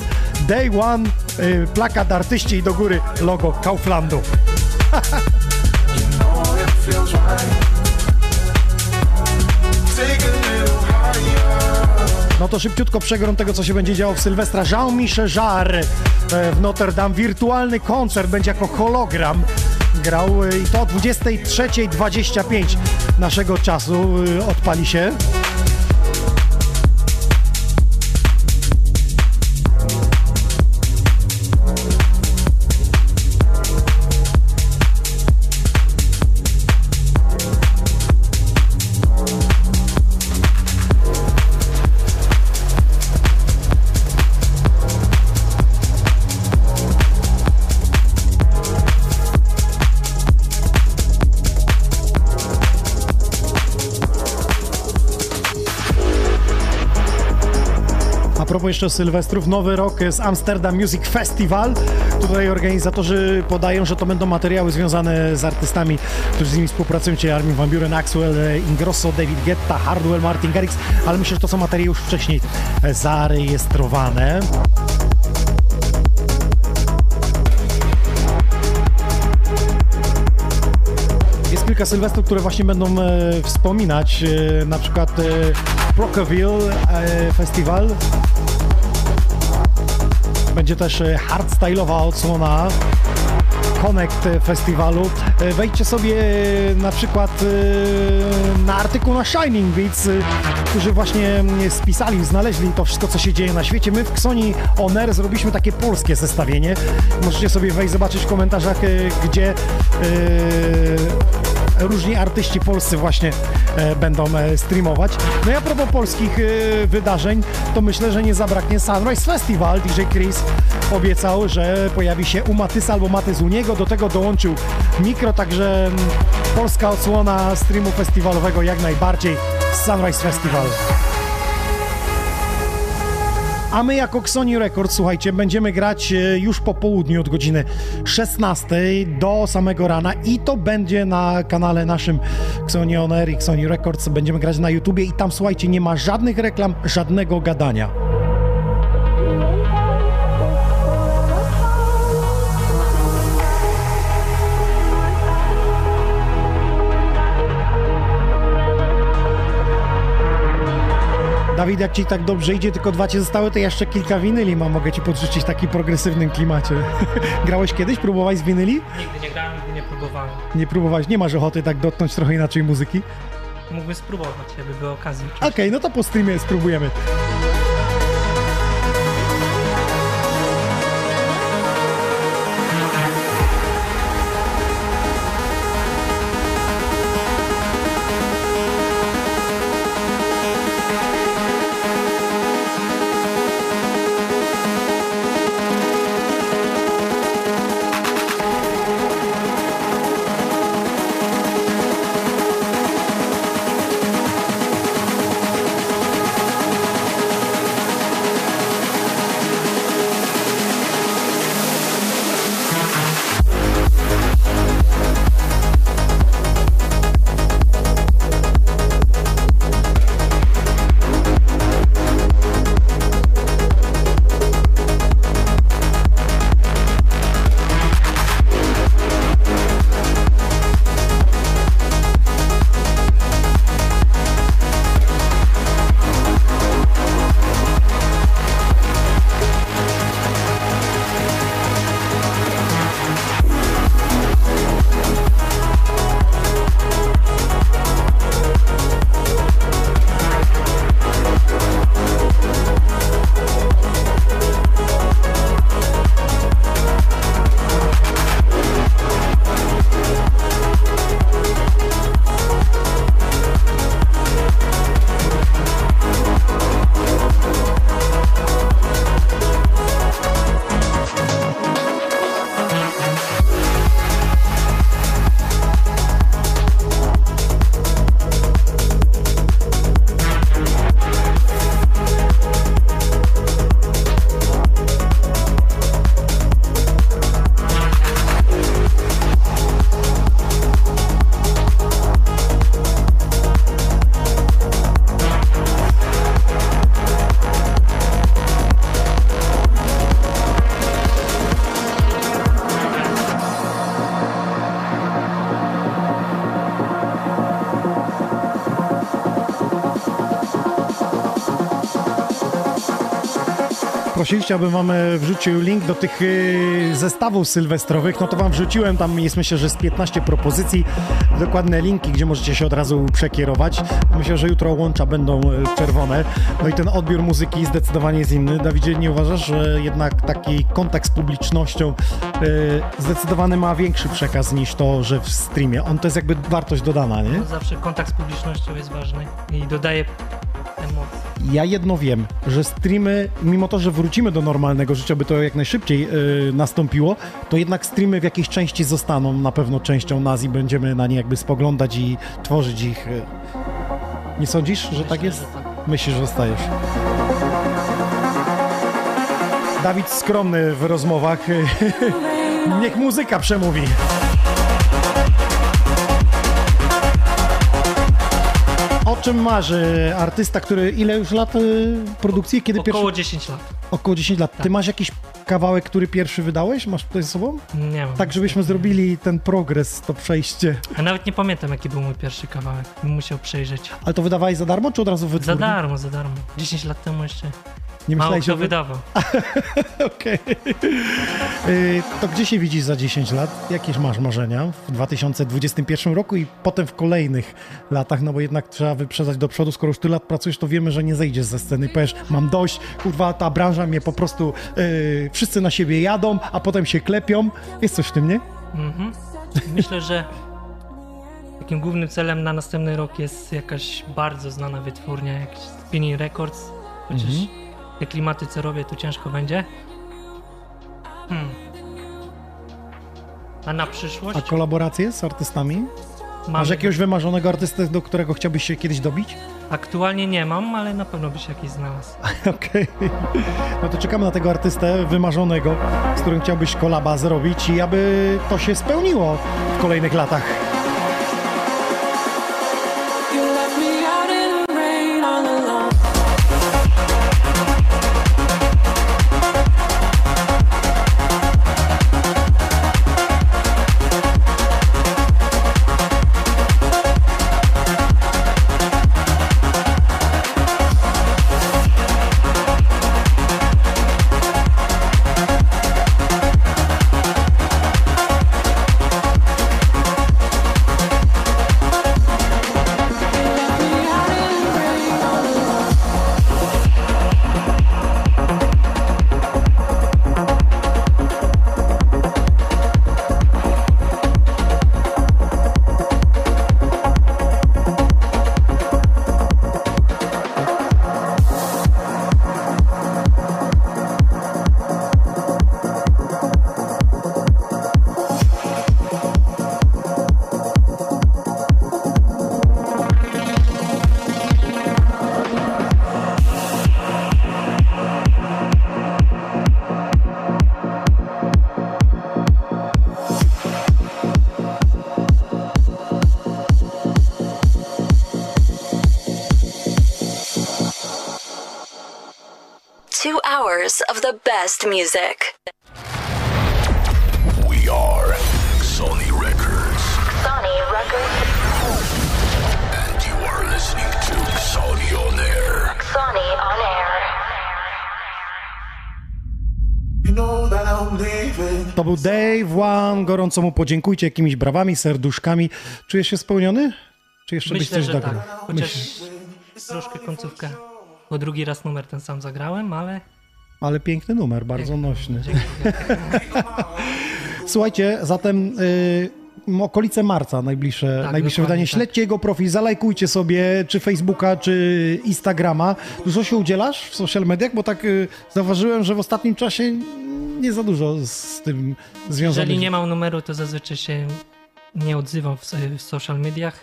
Day One, plakat artyści i do góry logo Kauflandu. No to szybciutko przegląd tego, co się będzie działo w Sylwestra. Jean-Michel Jarre e, w Notre Dame. Wirtualny koncert będzie jako hologram grał e, i to o 23.25 naszego czasu e, odpali się. Propos jeszcze Sylwestrów, nowy rok z Amsterdam Music Festival. Tutaj organizatorzy podają, że to będą materiały związane z artystami, którzy z nimi współpracują, czyli Armin van Buren, Axwell, e, Ingrosso, David Guetta, Hardwell, Martin Garrix, ale myślę, że to są materiały już wcześniej zarejestrowane. Jest kilka sylwestrów, które właśnie będą e, wspominać, e, na przykład e, e, Festival. Będzie też e, hardstyle'owa odsłona Connect Festiwalu. E, Wejdźcie sobie e, na przykład na artykuł na Shining Beats, którzy właśnie mm, spisali, znaleźli to wszystko, co się dzieje na świecie. My w Xoni On Air zrobiliśmy takie polskie zestawienie. Możecie sobie wejść, zobaczyć w komentarzach, gdzie różni artyści polscy właśnie e, będą e, streamować. No i a propos polskich e, wydarzeń, to myślę, że nie zabraknie Sunrise Festival. DJ Chris obiecał, że pojawi się u Matysa albo Matys u niego. Do tego dołączył mikro, także mm, polska odsłona streamu festiwalowego jak najbardziej Sunrise Festival. A my jako Xoni Records, słuchajcie, będziemy grać e, już po południu od godziny 16 do samego rana i to będzie na kanale naszym Xoni On Air i Xoni Records. Będziemy grać na YouTubie i tam, słuchajcie, nie ma żadnych reklam, żadnego gadania. Dawid, jak ci tak dobrze idzie, tylko dwa ci zostały, to jeszcze kilka winyli mam, mogę ci podrzucić w takim progresywnym klimacie. Grałeś kiedyś? Próbowałeś z winyli? Nigdy nie grałem, nigdy nie próbowałem. Nie próbowałeś, nie masz ochoty tak dotknąć trochę inaczej muzyki? Mógłbym spróbować, jakby była okazja. Okej, no to po streamie spróbujemy. Prosiliście, aby wam wrzucił link do tych e, zestawów sylwestrowych, no to wam wrzuciłem, tam jest myślę, że z 15 propozycji, dokładne linki, gdzie możecie się od razu przekierować. Myślę, że jutro łącza będą e, czerwone, no i ten odbiór muzyki zdecydowanie jest inny. Dawidzie, nie uważasz, że jednak taki kontakt z publicznością e, zdecydowany ma większy przekaz niż to, że w streamie? On to jest jakby wartość dodana, nie? Zawsze kontakt z publicznością jest ważny i dodaje. Ja jedno wiem, że streamy, mimo to, że wrócimy do normalnego życia, by to jak najszybciej y, nastąpiło, to jednak streamy w jakiejś części zostaną na pewno częścią nas i będziemy na nie jakby spoglądać i tworzyć ich. y. Nie sądzisz, że tak jest? że tak. Myślisz, że zostajesz. Dawid skromny w rozmowach. Niech muzyka przemówi. Czym marzy artysta, który ile już lat y, produkcji? Kiedy Około pierwszy? 10 lat. Około 10 lat. Ty masz jakiś kawałek, który pierwszy wydałeś? Masz tutaj ze sobą? Nie mam. Tak, żebyśmy zrobili ten progres, to przejście. A nawet nie pamiętam, jaki był mój pierwszy kawałek. Bym musiał przejrzeć. Ale to wydawałeś za darmo, czy od razu Za wytwórni? darmo, za darmo. 10 lat temu jeszcze Nie mało kto że wy... wydawał. Okej. Y, To gdzie się widzisz za 10 lat? Jakieś masz marzenia w 2021 roku i potem w kolejnych latach? No bo jednak trzeba wyprzedzać do przodu. Skoro już tyle lat pracujesz, to wiemy, że nie zejdziesz ze sceny. Powiesz, mam dość, kurwa, ta branża mnie po prostu... y, wszyscy na siebie jadą, a potem się klepią. Jest coś w tym, nie? Mhm. Myślę, że takim głównym celem na następny rok jest jakaś bardzo znana wytwórnia, jakiś Spinning Records, chociaż Mhm. Te klimaty, co robię, tu ciężko będzie. Hmm. A na przyszłość A kolaboracje z artystami? mam, Masz jakiegoś wymarzonego artystę, do którego chciałbyś się kiedyś dobić? aktualnie nie mam, ale na pewno by się jakiś znalazł. Okej. No to czekamy na tego artystę wymarzonego, z którym chciałbyś kolaba zrobić i aby to się spełniło w kolejnych latach. Of the best music. We are Sony Records, Sony Records. and you are listening to Sony On Air. Sony on air. You know that I'm leaving. To był Dave One, gorąco mu podziękujcie jakimiś brawami, serduszkami. Czujesz się spełniony? Czy jeszcze byś Myślę, coś że dograł? tak. Chociaż troszkę końcówkę, bo drugi raz numer ten sam zagrałem, ale Ale piękny numer, bardzo nośny. dziękuję. Słuchajcie, zatem y, okolice marca, najbliższe, Tak, najbliższe wydanie. tak. Śledźcie jego profil, zalajkujcie sobie czy Facebooka, czy Instagrama. Dużo się udzielasz w social mediach, bo tak y, zauważyłem, że w ostatnim czasie nie za dużo z tym związanych. Jeżeli nie mam numeru, to zazwyczaj się nie odzywam w, w social mediach,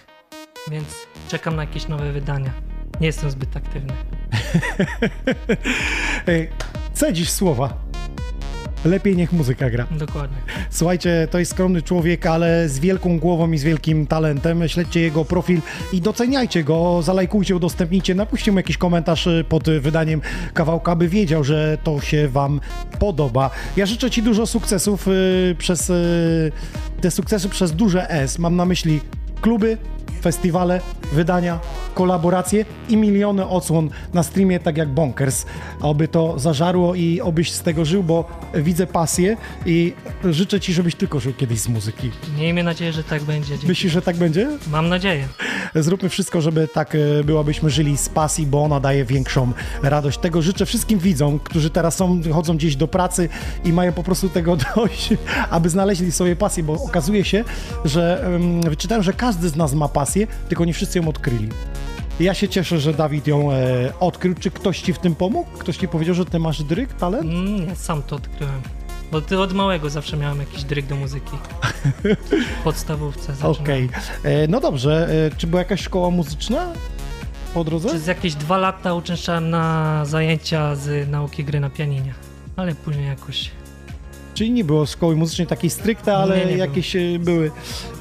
więc czekam na jakieś nowe wydania. Nie jestem zbyt aktywny. Cedzisz słowa. Lepiej niech muzyka gra. Dokładnie. Słuchajcie, to jest skromny człowiek, ale z wielką głową i z wielkim talentem. Śledźcie jego profil i doceniajcie go, zalajkujcie, udostępnijcie, napiszcie mu jakiś komentarz y, pod wydaniem kawałka, by wiedział, że to się wam podoba. Ja życzę ci dużo sukcesów y, przez y, te sukcesy przez duże S. Mam na myśli kluby, festiwale, wydania, kolaboracje i miliony odsłon na streamie, tak jak Bonkers. Oby to zażarło i obyś z tego żył, bo widzę pasję i życzę Ci, żebyś tylko żył kiedyś z muzyki. Miejmy nadzieję, że tak będzie. Dzięki. Myślisz, że tak będzie? Mam nadzieję. Zróbmy wszystko, żeby tak e, było, abyśmy żyli z pasji, bo ona daje większą radość. Tego życzę wszystkim widzom, którzy teraz są, chodzą gdzieś do pracy i mają po prostu tego dość, aby znaleźli sobie pasję, bo okazuje się, że um, wyczytałem, że każdy z nas ma pasję, tylko nie wszyscy ją odkryli. Ja się cieszę, że Dawid ją e, odkrył. Czy ktoś ci w tym pomógł? Ktoś ci powiedział, że ty masz dryk, talent? Mm, ja sam to odkryłem. Bo ty od małego zawsze miałem jakiś dryk do muzyki. W podstawówce. Okej. E, No dobrze, e, czy była jakaś szkoła muzyczna po drodze? Przez jakieś dwa lata uczęszczałem na zajęcia z nauki gry na pianinie. Ale później jakoś... Czyli nie było szkoły muzycznej takiej stricte, ale Nie, nie jakieś e, były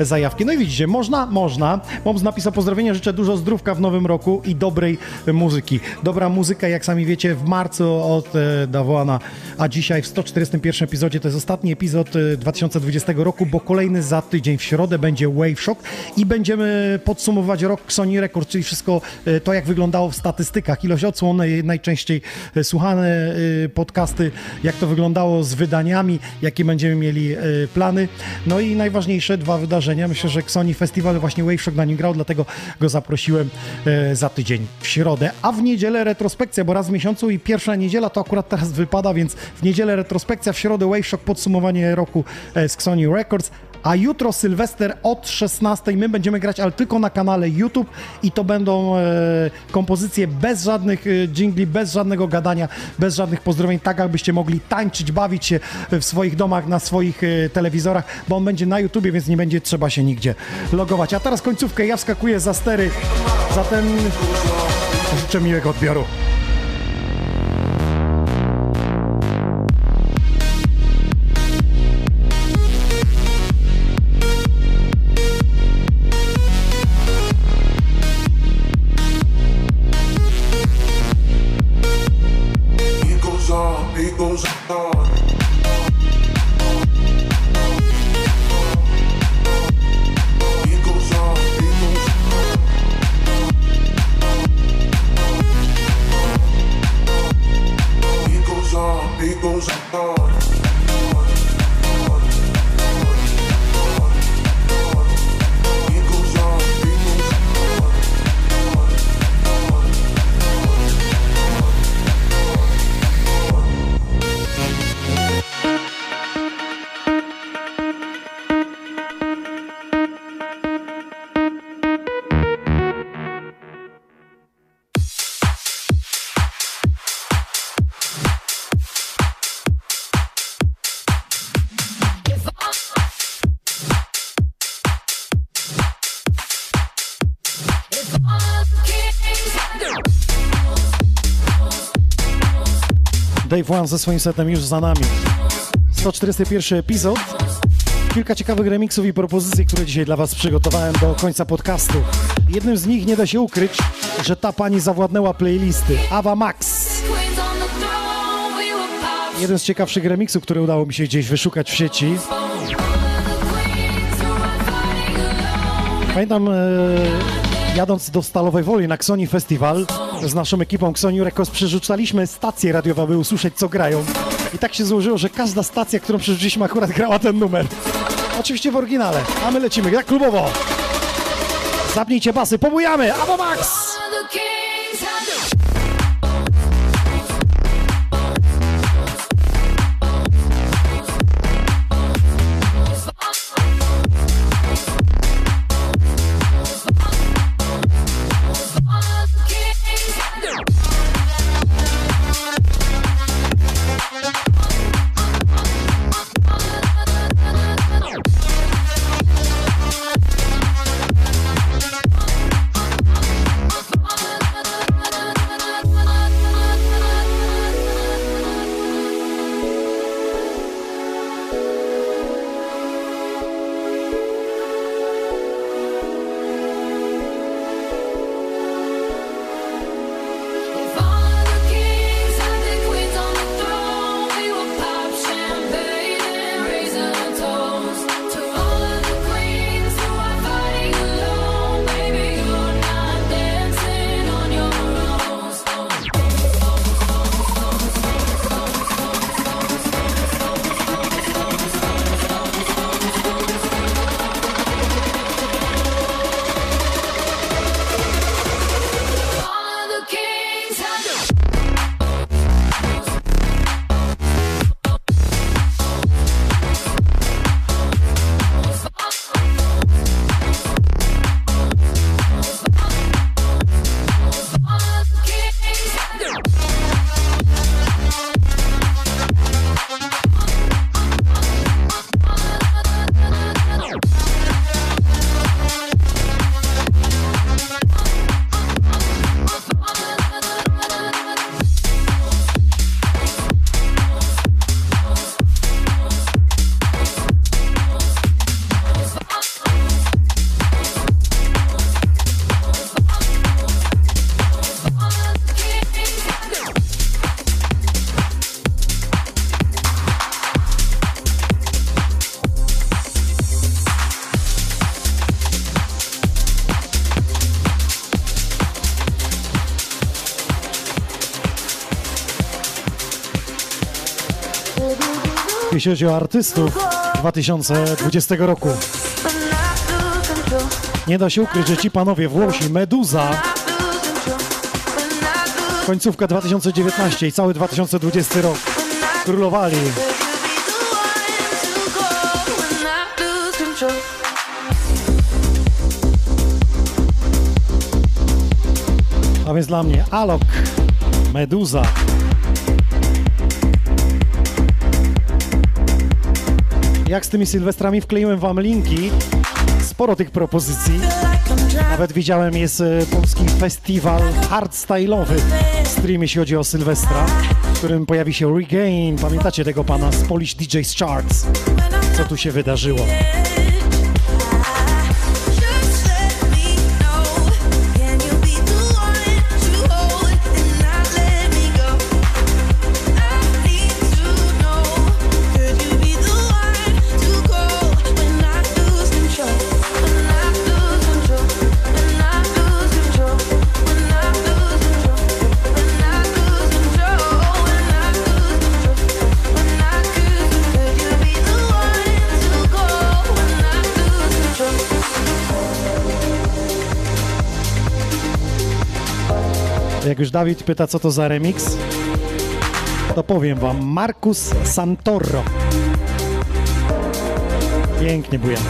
zajawki. No i widzicie, można, można. Moms napisał pozdrowienia, życzę dużo zdrówka w nowym roku i dobrej muzyki. Dobra muzyka, jak sami wiecie, w marcu od e, Dawona, a dzisiaj w 141 epizodzie, to jest ostatni epizod e, 2020 roku, bo kolejny za tydzień w środę będzie Wave Shock i będziemy podsumowywać rok Sony Records, czyli wszystko e, to, jak wyglądało w statystykach, ilość odsłon, e, najczęściej e, słuchane e, podcasty, jak to wyglądało z wydaniami, jakie będziemy mieli e, plany. No i najważniejsze dwa wydarzenia. Myślę, że Sony Festival właśnie Wave Shock na nim grał, dlatego go zaprosiłem e, za tydzień w środę, a w niedzielę retrospekcja, bo raz w miesiącu i pierwsza niedziela to akurat teraz wypada, więc w niedzielę retrospekcja, w środę Wave Shock podsumowanie roku e, z Sony Records. A jutro Sylwester od 16 my będziemy grać, ale tylko na kanale YouTube i to będą e, kompozycje bez żadnych e, jingli, bez żadnego gadania, bez żadnych pozdrowień, tak abyście mogli tańczyć, bawić się w swoich domach, na swoich e, telewizorach, bo on będzie na YouTubie, więc nie będzie trzeba się nigdzie logować. A teraz końcówkę, ja wskakuję za stery, zatem życzę miłego odbioru. Dave One ze swoim setem już za nami. 141 epizod. Kilka ciekawych remixów i propozycji, które dzisiaj dla Was przygotowałem do końca podcastu. Jednym z nich nie da się ukryć, że ta pani zawładnęła playlisty. Ava Max. Jeden z ciekawszych remixów, które udało mi się gdzieś wyszukać w sieci. Pamiętam, e, jadąc do Stalowej Woli na Xoni Festival z naszą ekipą Xoni Records przerzucaliśmy stacje radiowe, aby usłyszeć, co grają. I tak się złożyło, że każda stacja, którą przerzuciliśmy, akurat grała ten numer. Oczywiście w oryginale, a my lecimy, jak klubowo. Zapnijcie basy, pobujamy, Ava Max! Jeśli chodzi o artystów 2020 roku. Nie da się ukryć, że ci panowie Włosi, Meduza, końcówka 2019 i cały 2020 rok królowali. A więc dla mnie Alok, Meduza. Jak z tymi sylwestrami wkleiłem wam linki, sporo tych propozycji. Nawet widziałem, jest e, polski festiwal hardstyle'owy, stream jeśli chodzi o Sylwestra, w którym pojawi się Regain. Pamiętacie tego pana z Polish DJ's Charts? Co tu się wydarzyło? Już Dawid pyta, co to za remix, to powiem wam. Marcus Santoro. Pięknie bujemy.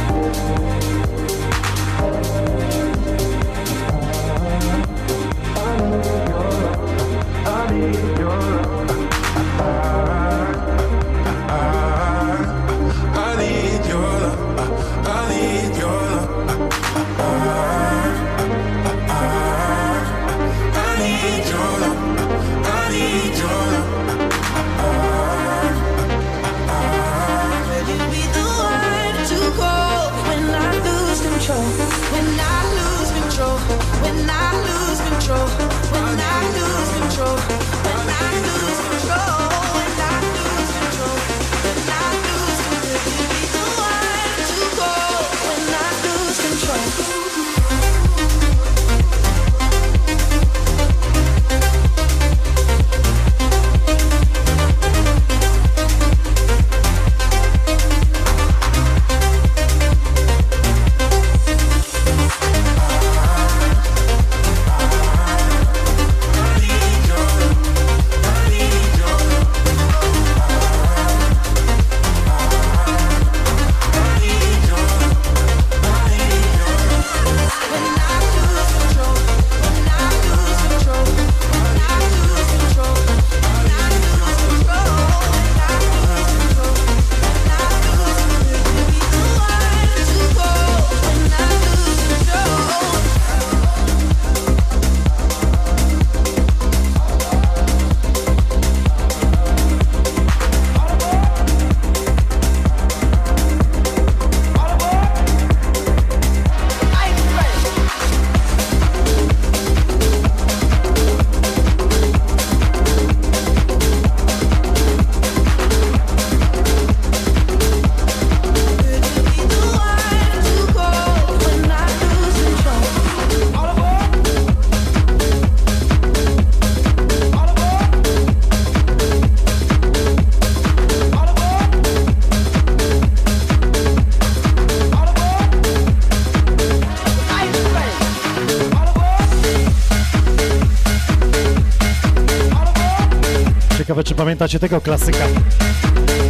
Pamiętacie tego klasyka.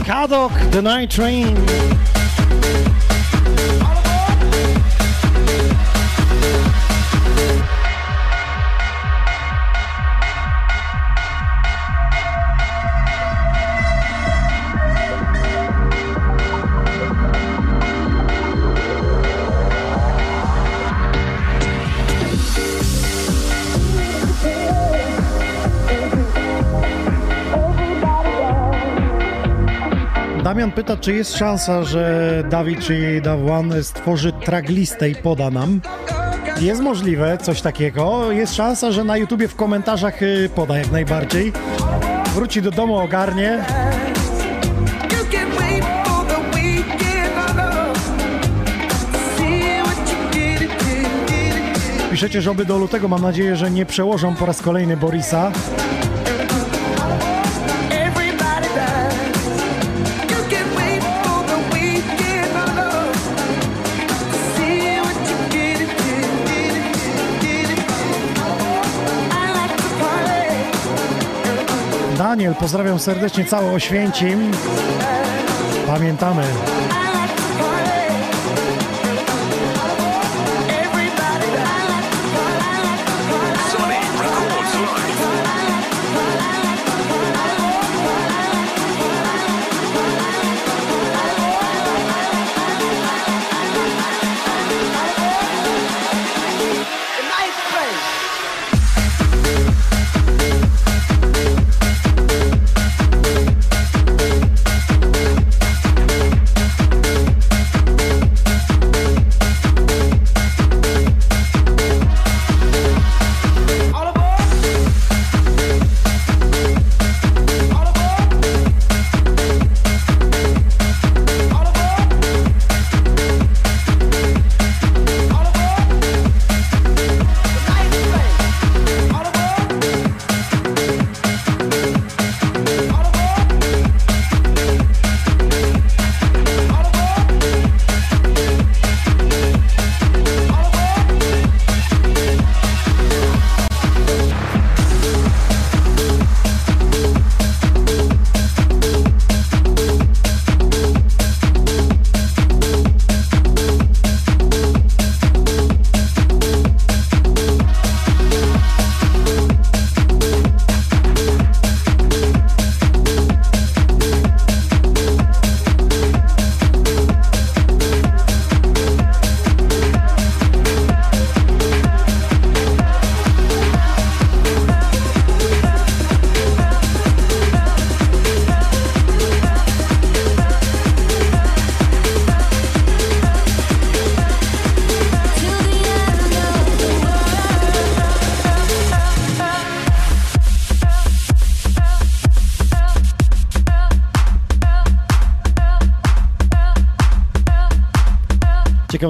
Kadok, The Night Train. Damian pyta, czy jest szansa, że Dawid czy Dawan stworzy tracklistę i poda nam. Jest możliwe coś takiego. Jest szansa, że na YouTubie w komentarzach y, poda jak najbardziej. Wróci do domu, ogarnie. Piszecie, że oby do lutego. Mam nadzieję, że nie przełożą po raz kolejny Borisa. Daniel, pozdrawiam serdecznie całe Oświęcim. Pamiętamy.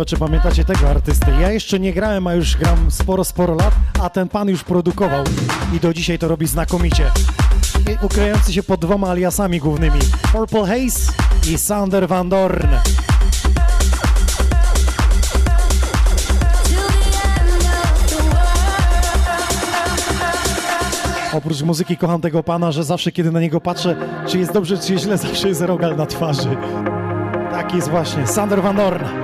Czy pamiętacie tego artysty. Ja jeszcze nie grałem, a już gram sporo, sporo lat, a ten pan już produkował i do dzisiaj to robi znakomicie. I Ukryjący się pod dwoma aliasami głównymi. Purple Haze i Sander Van Dorn. Oprócz muzyki kocham tego pana, że zawsze kiedy na niego patrzę, czy jest dobrze, czy jest źle, zawsze jest rogal na twarzy. Tak jest właśnie, Sander Van Dorn.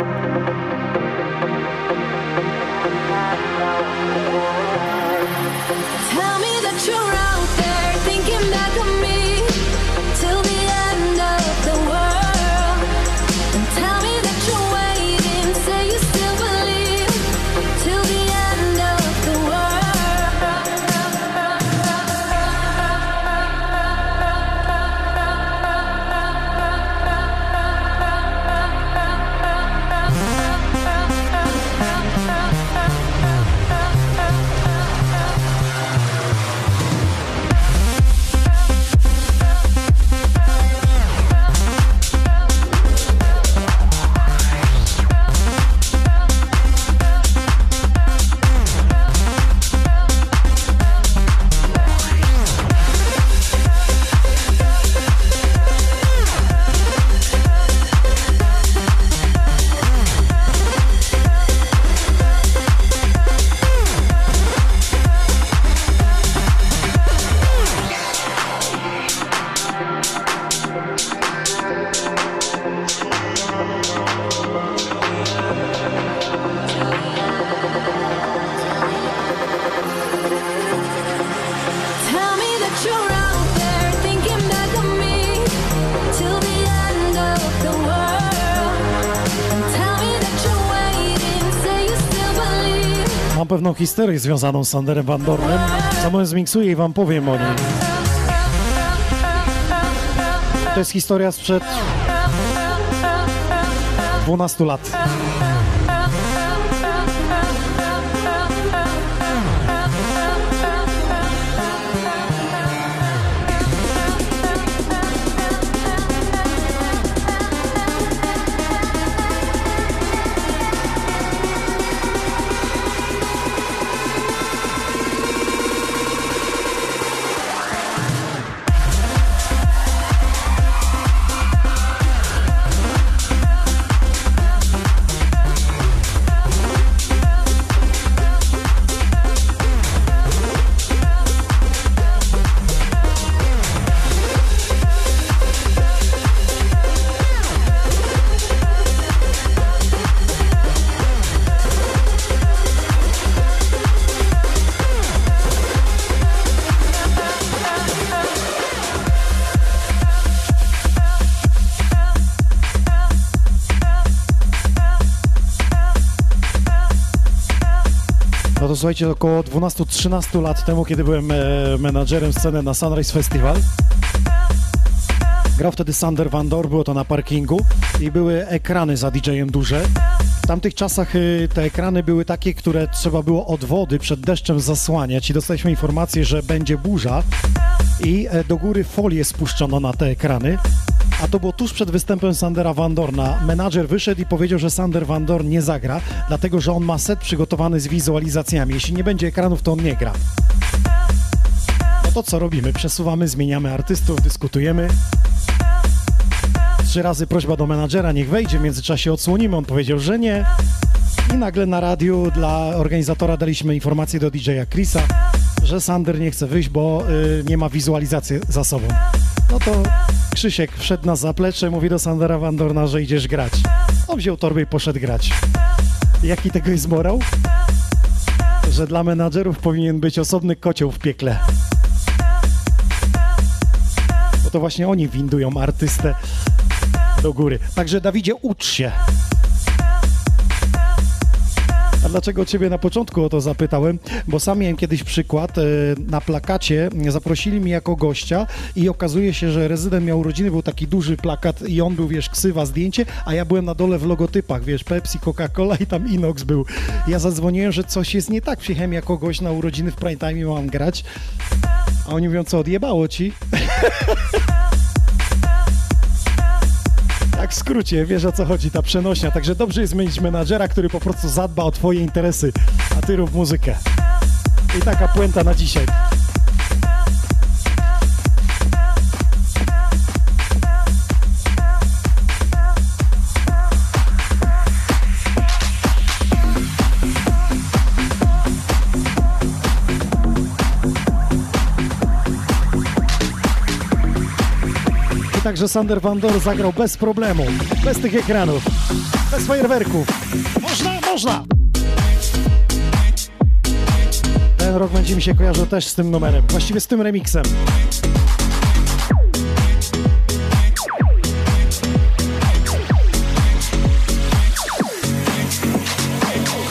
historię związaną z Sanderem Van Dornem. Sam zmiksuję i wam powiem o niej. To jest historia sprzed 12 lat. Słuchajcie, około 12-13 lat temu, kiedy byłem e, menadżerem sceny na Sunrise Festival, grał wtedy Sander Van Dor, było to na parkingu i były ekrany za DJ-em duże. W tamtych czasach y, te ekrany były takie, które trzeba było od wody przed deszczem zasłaniać i dostaliśmy informację, że będzie burza i e, do góry folię spuszczono na te ekrany. A to było tuż przed występem Sandera Van Dorna. Menadżer wyszedł i powiedział, że Sander Van Dorn nie zagra, dlatego że on ma set przygotowany z wizualizacjami. Jeśli nie będzie ekranów, to on nie gra. No to co robimy? Przesuwamy, zmieniamy artystów, dyskutujemy. Trzy razy prośba do menadżera, niech wejdzie, w międzyczasie odsłonimy. On powiedział, że nie. I nagle na radiu dla organizatora daliśmy informację do DJ-a Chrisa, że Sander nie chce wyjść, bo y, nie ma wizualizacji za sobą. No to Krzysiek wszedł na zaplecze, mówi do Sandera Van Dorna, że idziesz grać. On wziął torbę i poszedł grać. Jaki tego jest morał? Że dla menadżerów powinien być osobny kocioł w piekle. Bo to właśnie oni windują artystę do góry. Także Dawidzie, ucz się. A dlaczego Ciebie na początku o to zapytałem? Bo sam miałem kiedyś przykład. e, Na plakacie zaprosili mnie jako gościa i okazuje się, że rezydent miał urodziny, był taki duży plakat i on był, wiesz, ksywa, zdjęcie, a ja byłem na dole w logotypach, wiesz, Pepsi, Coca-Cola i tam Inox był. Ja zadzwoniłem, że coś jest nie tak. Przyjechałem jako gość na urodziny w prime time mam grać. A oni mówią, co, odjebało Ci? Tak w skrócie, wiesz o co chodzi, ta przenośnia. Także dobrze jest mieć menadżera, który po prostu zadba o twoje interesy, a ty rób muzykę. I taka puenta na dzisiaj. Także Sander Van Dor zagrał bez problemu, bez tych ekranów, bez fajerwerków. Można, można! Ten rok będzie mi się kojarzył też z tym numerem, właściwie z tym remixem.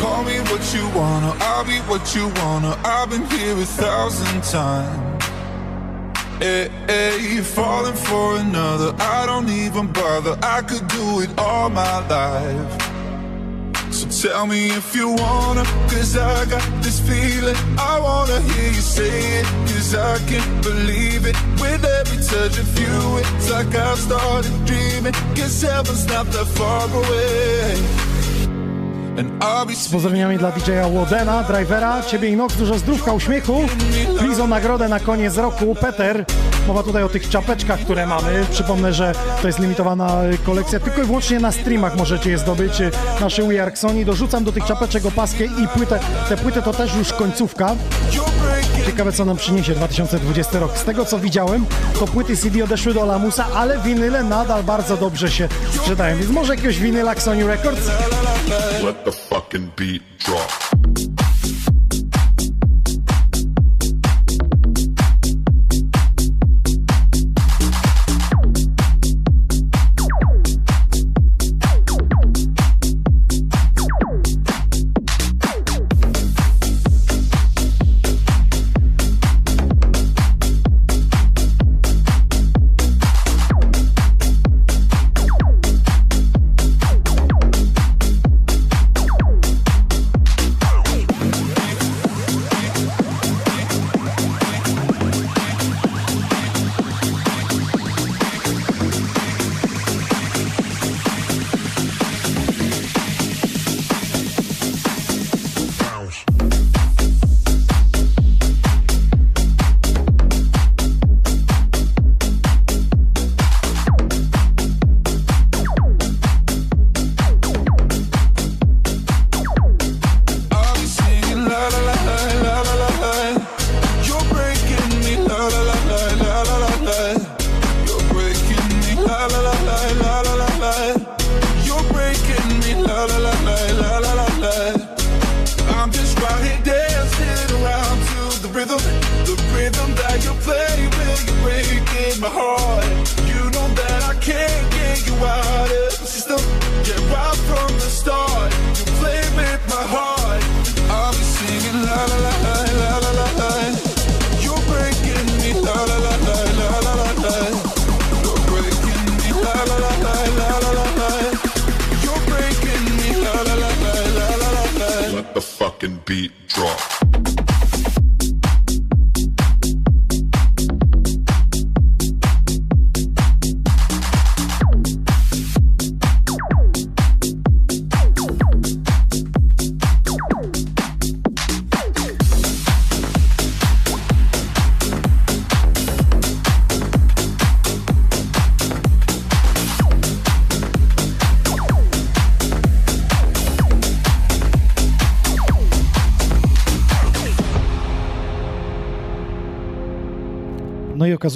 Call me what you wanna, I'll be what you wanna. I've been here a thousand times. Eh, eh, hey, hey, falling for another, I don't even bother. I could do it all my life. So tell me if you wanna, cause I got this feeling. I wanna hear you say it, cause I can't believe it. With every touch of you, it's like I've started dreaming. Cause heaven's not that far away. Z pozdrowieniami dla DJ-a drivera, ciebie i Nox, dużo zdrówka, uśmiechu. Please o nagrodę na koniec roku. Peter, mowa tutaj o tych czapeczkach, które mamy. Przypomnę, że to jest limitowana y, kolekcja, tylko i wyłącznie na streamach możecie je zdobyć. y, Nasze We Are Sony. Dorzucam do tych czapeczek opaskę i płytę. Te płyty to też już końcówka. Ciekawe, co nam przyniesie 2020 rok. Z tego, co widziałem, to płyty CD odeszły do lamusa, ale winyle nadal bardzo dobrze się sprzedają. Więc może jakiegoś winyla Sony Records? Let the fucking beat drop.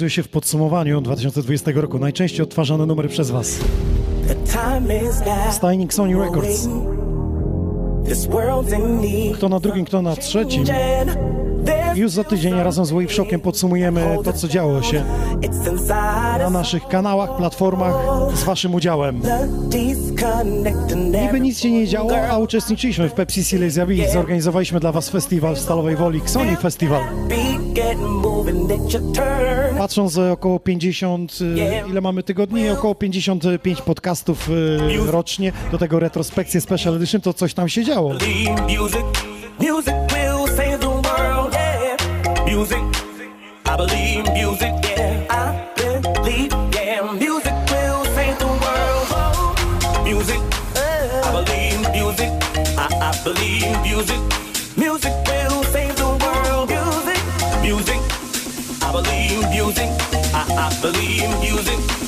No i okazuje się w podsumowaniu 2020 roku najczęściej odtwarzane numery przez Was. Stajnik Sony Records. Kto na drugim, kto na trzecim. Już za tydzień razem z Wave Shockiem podsumujemy to, co działo się na naszych kanałach, platformach z Waszym udziałem. Niby nic się nie działo, a uczestniczyliśmy w Pepsi Silesia Beat. Zorganizowaliśmy dla Was festiwal w Stalowej Woli, Sony Festival. Patrząc około 50, y, ile mamy tygodni, około 55 podcastów y, rocznie, do tego retrospekcje Special Edition, to coś tam się działo. Music, Believe music. Music will save the world. Music, music, I believe in music, I, I believe music. Music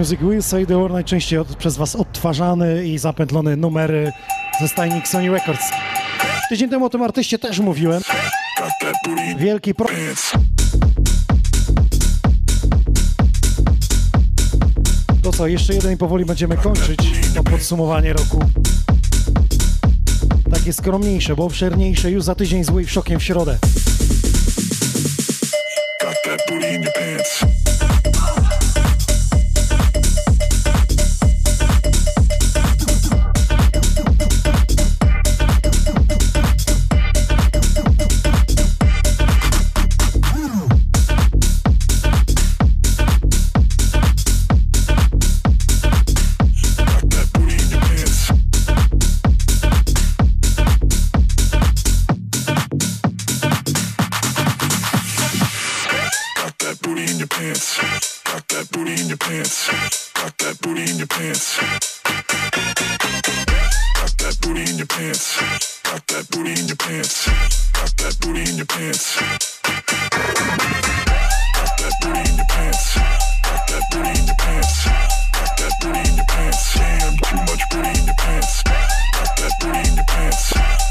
Music Will Say The World, najczęściej od, przez Was odtwarzany i zapętlony numer y, ze stajnik Sony Records. Tydzień temu o tym artyście też mówiłem. Wielki pro... To co, jeszcze jeden i powoli będziemy kończyć to podsumowanie roku. Takie skromniejsze, bo obszerniejsze już za tydzień z Wave Shockiem w środę. That booty in your pants. Got that booty in your pants. Got that booty in your pants. Got that booty in your pants. Damn, too much booty in your pants. Got that booty in your pants.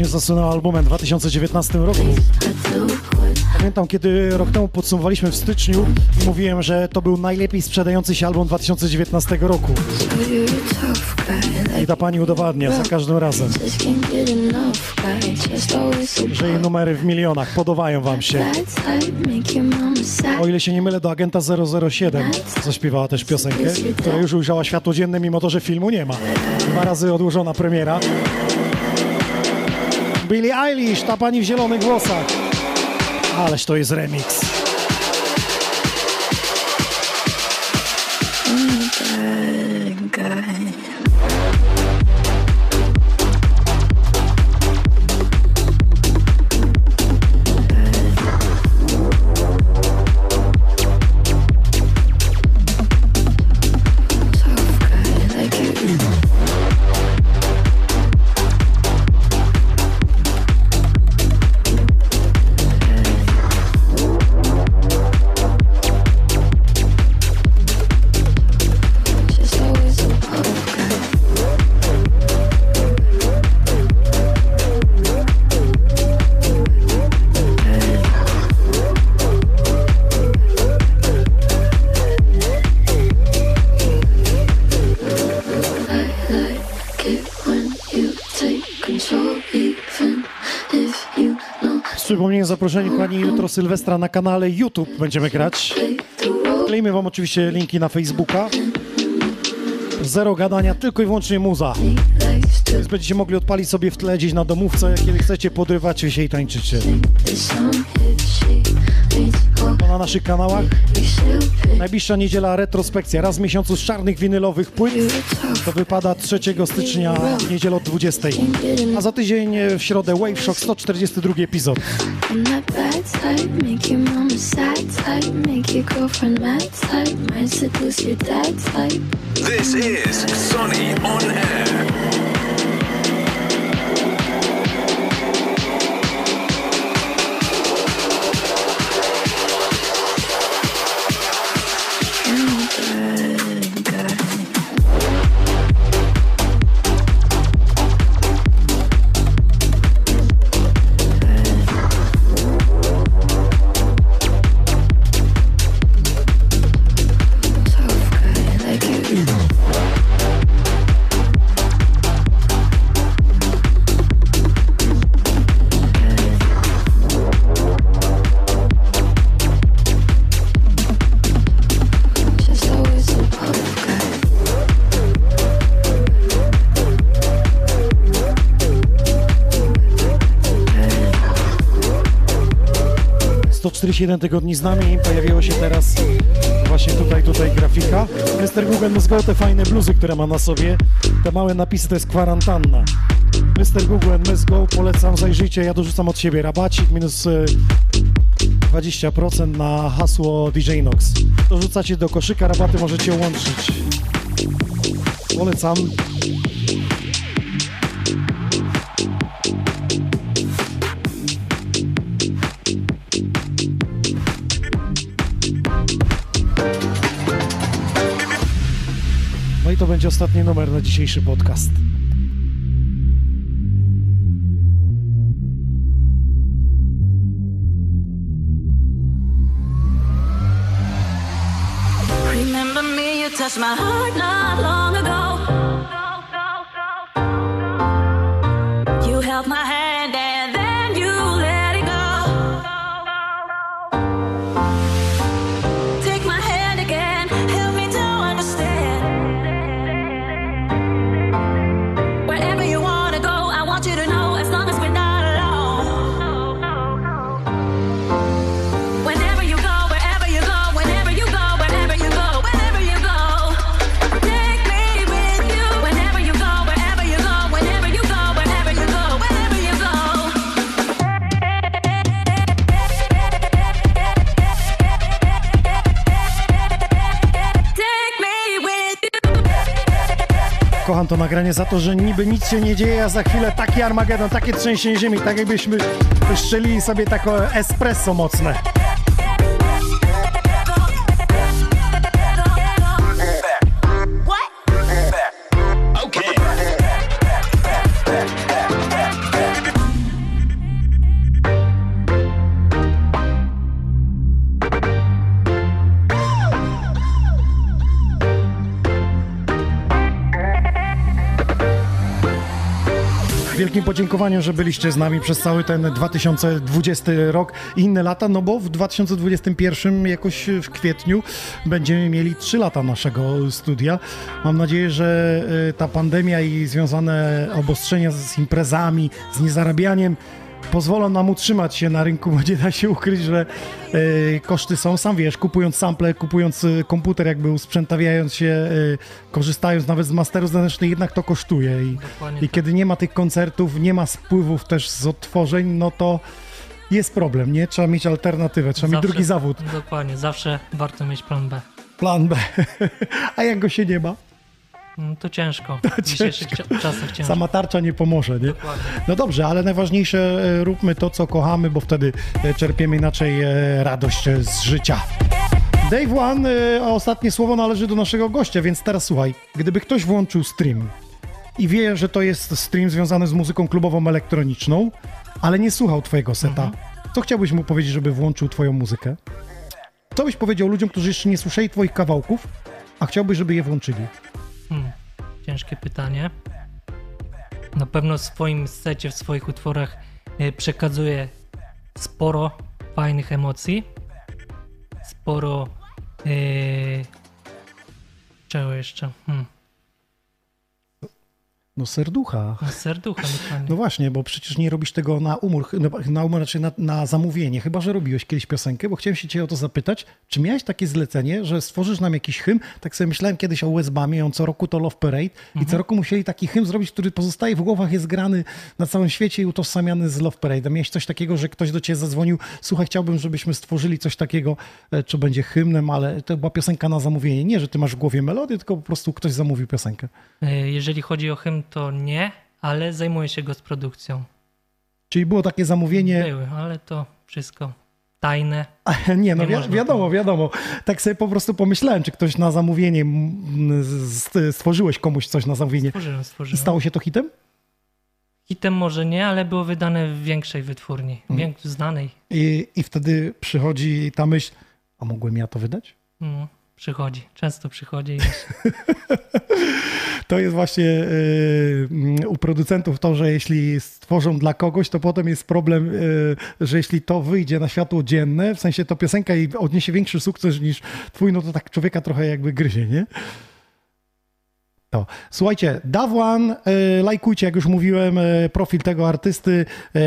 Pani zasunęła albumem w 2019 roku. Pamiętam, kiedy rok temu podsumowaliśmy w styczniu mówiłem, że to był najlepiej sprzedający się album 2019 roku. I ta pani udowadnia za każdym razem, że jej numery w milionach podobają wam się. O ile się nie mylę, do Agenta 007 zaśpiewała też piosenkę, która już ujrzała światło dzienne, mimo to, że filmu nie ma. Dwa razy odłożona premiera. Billie Eilish, ta pani w zielonych włosach. Ależ to jest remix. Przypomnieniem zaproszeni pani jutro Sylwestra na kanale YouTube będziemy grać. Klejmy wam oczywiście linki na Facebooka. Zero gadania, tylko i wyłącznie muza. Więc będziecie mogli odpalić sobie w tle gdzieś na domówce, kiedy chcecie podrywać się i tańczycie. To na naszych kanałach najbliższa niedziela retrospekcja. Raz w miesiącu z czarnych winylowych płyt. To wypada 3 stycznia, niedzielę o 20. can't get enough A za tydzień e, w środę Wave Shock 142 epizod. I'm that bad type, make 141 tygodni z nami. Pojawiło się teraz właśnie tutaj, tutaj grafika. Mr. Google Must Go, te fajne bluzy, które ma na sobie. Te małe napisy to jest kwarantanna. Mr. Google Must Go, polecam, zajrzyjcie. Ja dorzucam od siebie rabacik minus e, 20% na hasło DJ Nox. Dorzucacie do koszyka, rabaty możecie łączyć. Polecam. Będzie ostatni numer na dzisiejszy podcast. Touched my heart not to nagranie za to, że niby nic się nie dzieje, a za chwilę taki Armagedon, takie trzęsienie ziemi, tak jakbyśmy strzelili sobie takie espresso mocne. Wielkim podziękowaniom, że byliście z nami przez cały ten 2020 rok i inne lata, no bo w 2021 jakoś w kwietniu będziemy mieli 3 lata naszego studia. Mam nadzieję, że y, ta pandemia i związane obostrzenia z imprezami, z niezarabianiem pozwolą nam utrzymać się na rynku, bo nie da się ukryć, że e, koszty są, sam wiesz, kupując sample, kupując e, komputer, jakby usprzętawiając się, e, korzystając nawet z masterów zewnętrznych, jednak to kosztuje i, i tak. kiedy nie ma tych koncertów, nie ma spływów też z odtworzeń, no to jest problem, nie? Trzeba mieć alternatywę, trzeba mieć Zawsze- drugi zawód, Dokładnie, zawsze warto mieć plan B. plan B. A jak go się nie ma, Mm, To ciężko. W dzisiejszych cia- czasach ciężko. sama tarcza nie pomoże, nie? Dokładnie. No dobrze, ale najważniejsze, e, róbmy to, co kochamy, bo wtedy e, czerpiemy inaczej e, radość z życia. Dave One, a ostatnie słowo należy do naszego gościa, więc teraz słuchaj, gdyby ktoś włączył stream i wie, że to jest stream związany z muzyką klubową elektroniczną, ale nie słuchał twojego seta, co chciałbyś mu powiedzieć, żeby włączył twoją muzykę? Co byś powiedział ludziom, którzy jeszcze nie słyszeli twoich kawałków, a chciałbyś, żeby je włączyli? Hmm, ciężkie pytanie. Na pewno w swoim secie, w swoich utworach y, przekazuje sporo fajnych emocji, sporo y, czego jeszcze? Hmm, No serducha. no serducha dokładnie. No właśnie, bo przecież nie robisz tego na umór, no, na umór, znaczy na, na zamówienie, chyba że robiłeś kiedyś piosenkę, bo chciałem się cię o to zapytać, czy miałeś takie zlecenie, że stworzysz nam jakiś hymn, tak sobie myślałem kiedyś o Westbamie, on co roku to Love Parade i co roku musieli taki hymn zrobić, który pozostaje w głowach, jest grany na całym świecie i utożsamiany z Love Parade. Miałeś coś takiego, że ktoś do ciebie zadzwonił, słuchaj, chciałbym, żebyśmy stworzyli coś takiego, e, czy będzie hymnem, ale to była piosenka na zamówienie. Nie, że ty masz w głowie melodię, tylko po prostu ktoś zamówił piosenkę. Y, Jeżeli chodzi o hymn, to nie, ale zajmuję się go z produkcją. Czyli było takie zamówienie, Były, ale to wszystko tajne. Nie, no Nie wi- wiadomo, wiadomo. Tak sobie po prostu pomyślałem, czy ktoś na zamówienie mm, stworzyłeś komuś coś na zamówienie. Stworzyłem, stworzyłem. stało się to hitem? Hitem może nie, ale było wydane w większej wytwórni, więk- znanej. I, I wtedy przychodzi ta myśl, a mogłem ja to wydać? No, przychodzi, często przychodzi. To jest właśnie y, u producentów to, że jeśli stworzą dla kogoś, to potem jest problem, y, że jeśli to wyjdzie na światło dzienne, w sensie to piosenka i odniesie większy sukces niż twój, no to tak człowieka trochę jakby gryzie, nie? To. Słuchajcie, Dawlan, e, lajkujcie, jak już mówiłem, e, profil tego artysty. E,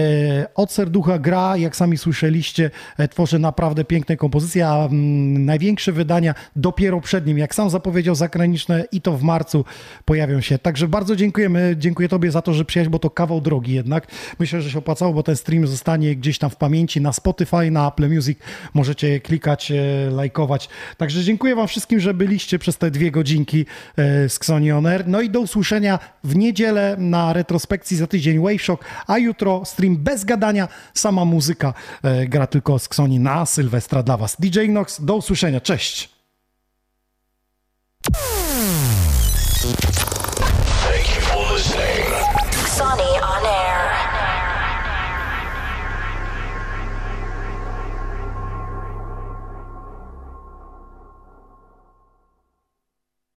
od serducha gra, jak sami słyszeliście, tworzy naprawdę piękne kompozycje, a mm, największe wydania dopiero przed nim, jak sam zapowiedział, zagraniczne i to w marcu pojawią się. Także bardzo dziękujemy, dziękuję Tobie za to, że przyjechałeś, bo to kawał drogi jednak. Myślę, że się opłacało, bo ten stream zostanie gdzieś tam w pamięci na Spotify, na Apple Music. Możecie klikać, lajkować. Także dziękuję Wam wszystkim, że byliście przez te dwie godzinki z Xoni no i do usłyszenia w niedzielę na retrospekcji za tydzień Waveshock, a jutro stream bez gadania, sama muzyka e, gra tylko z Ksoni na Sylwestra dla Was. DJ Nox, do usłyszenia, cześć!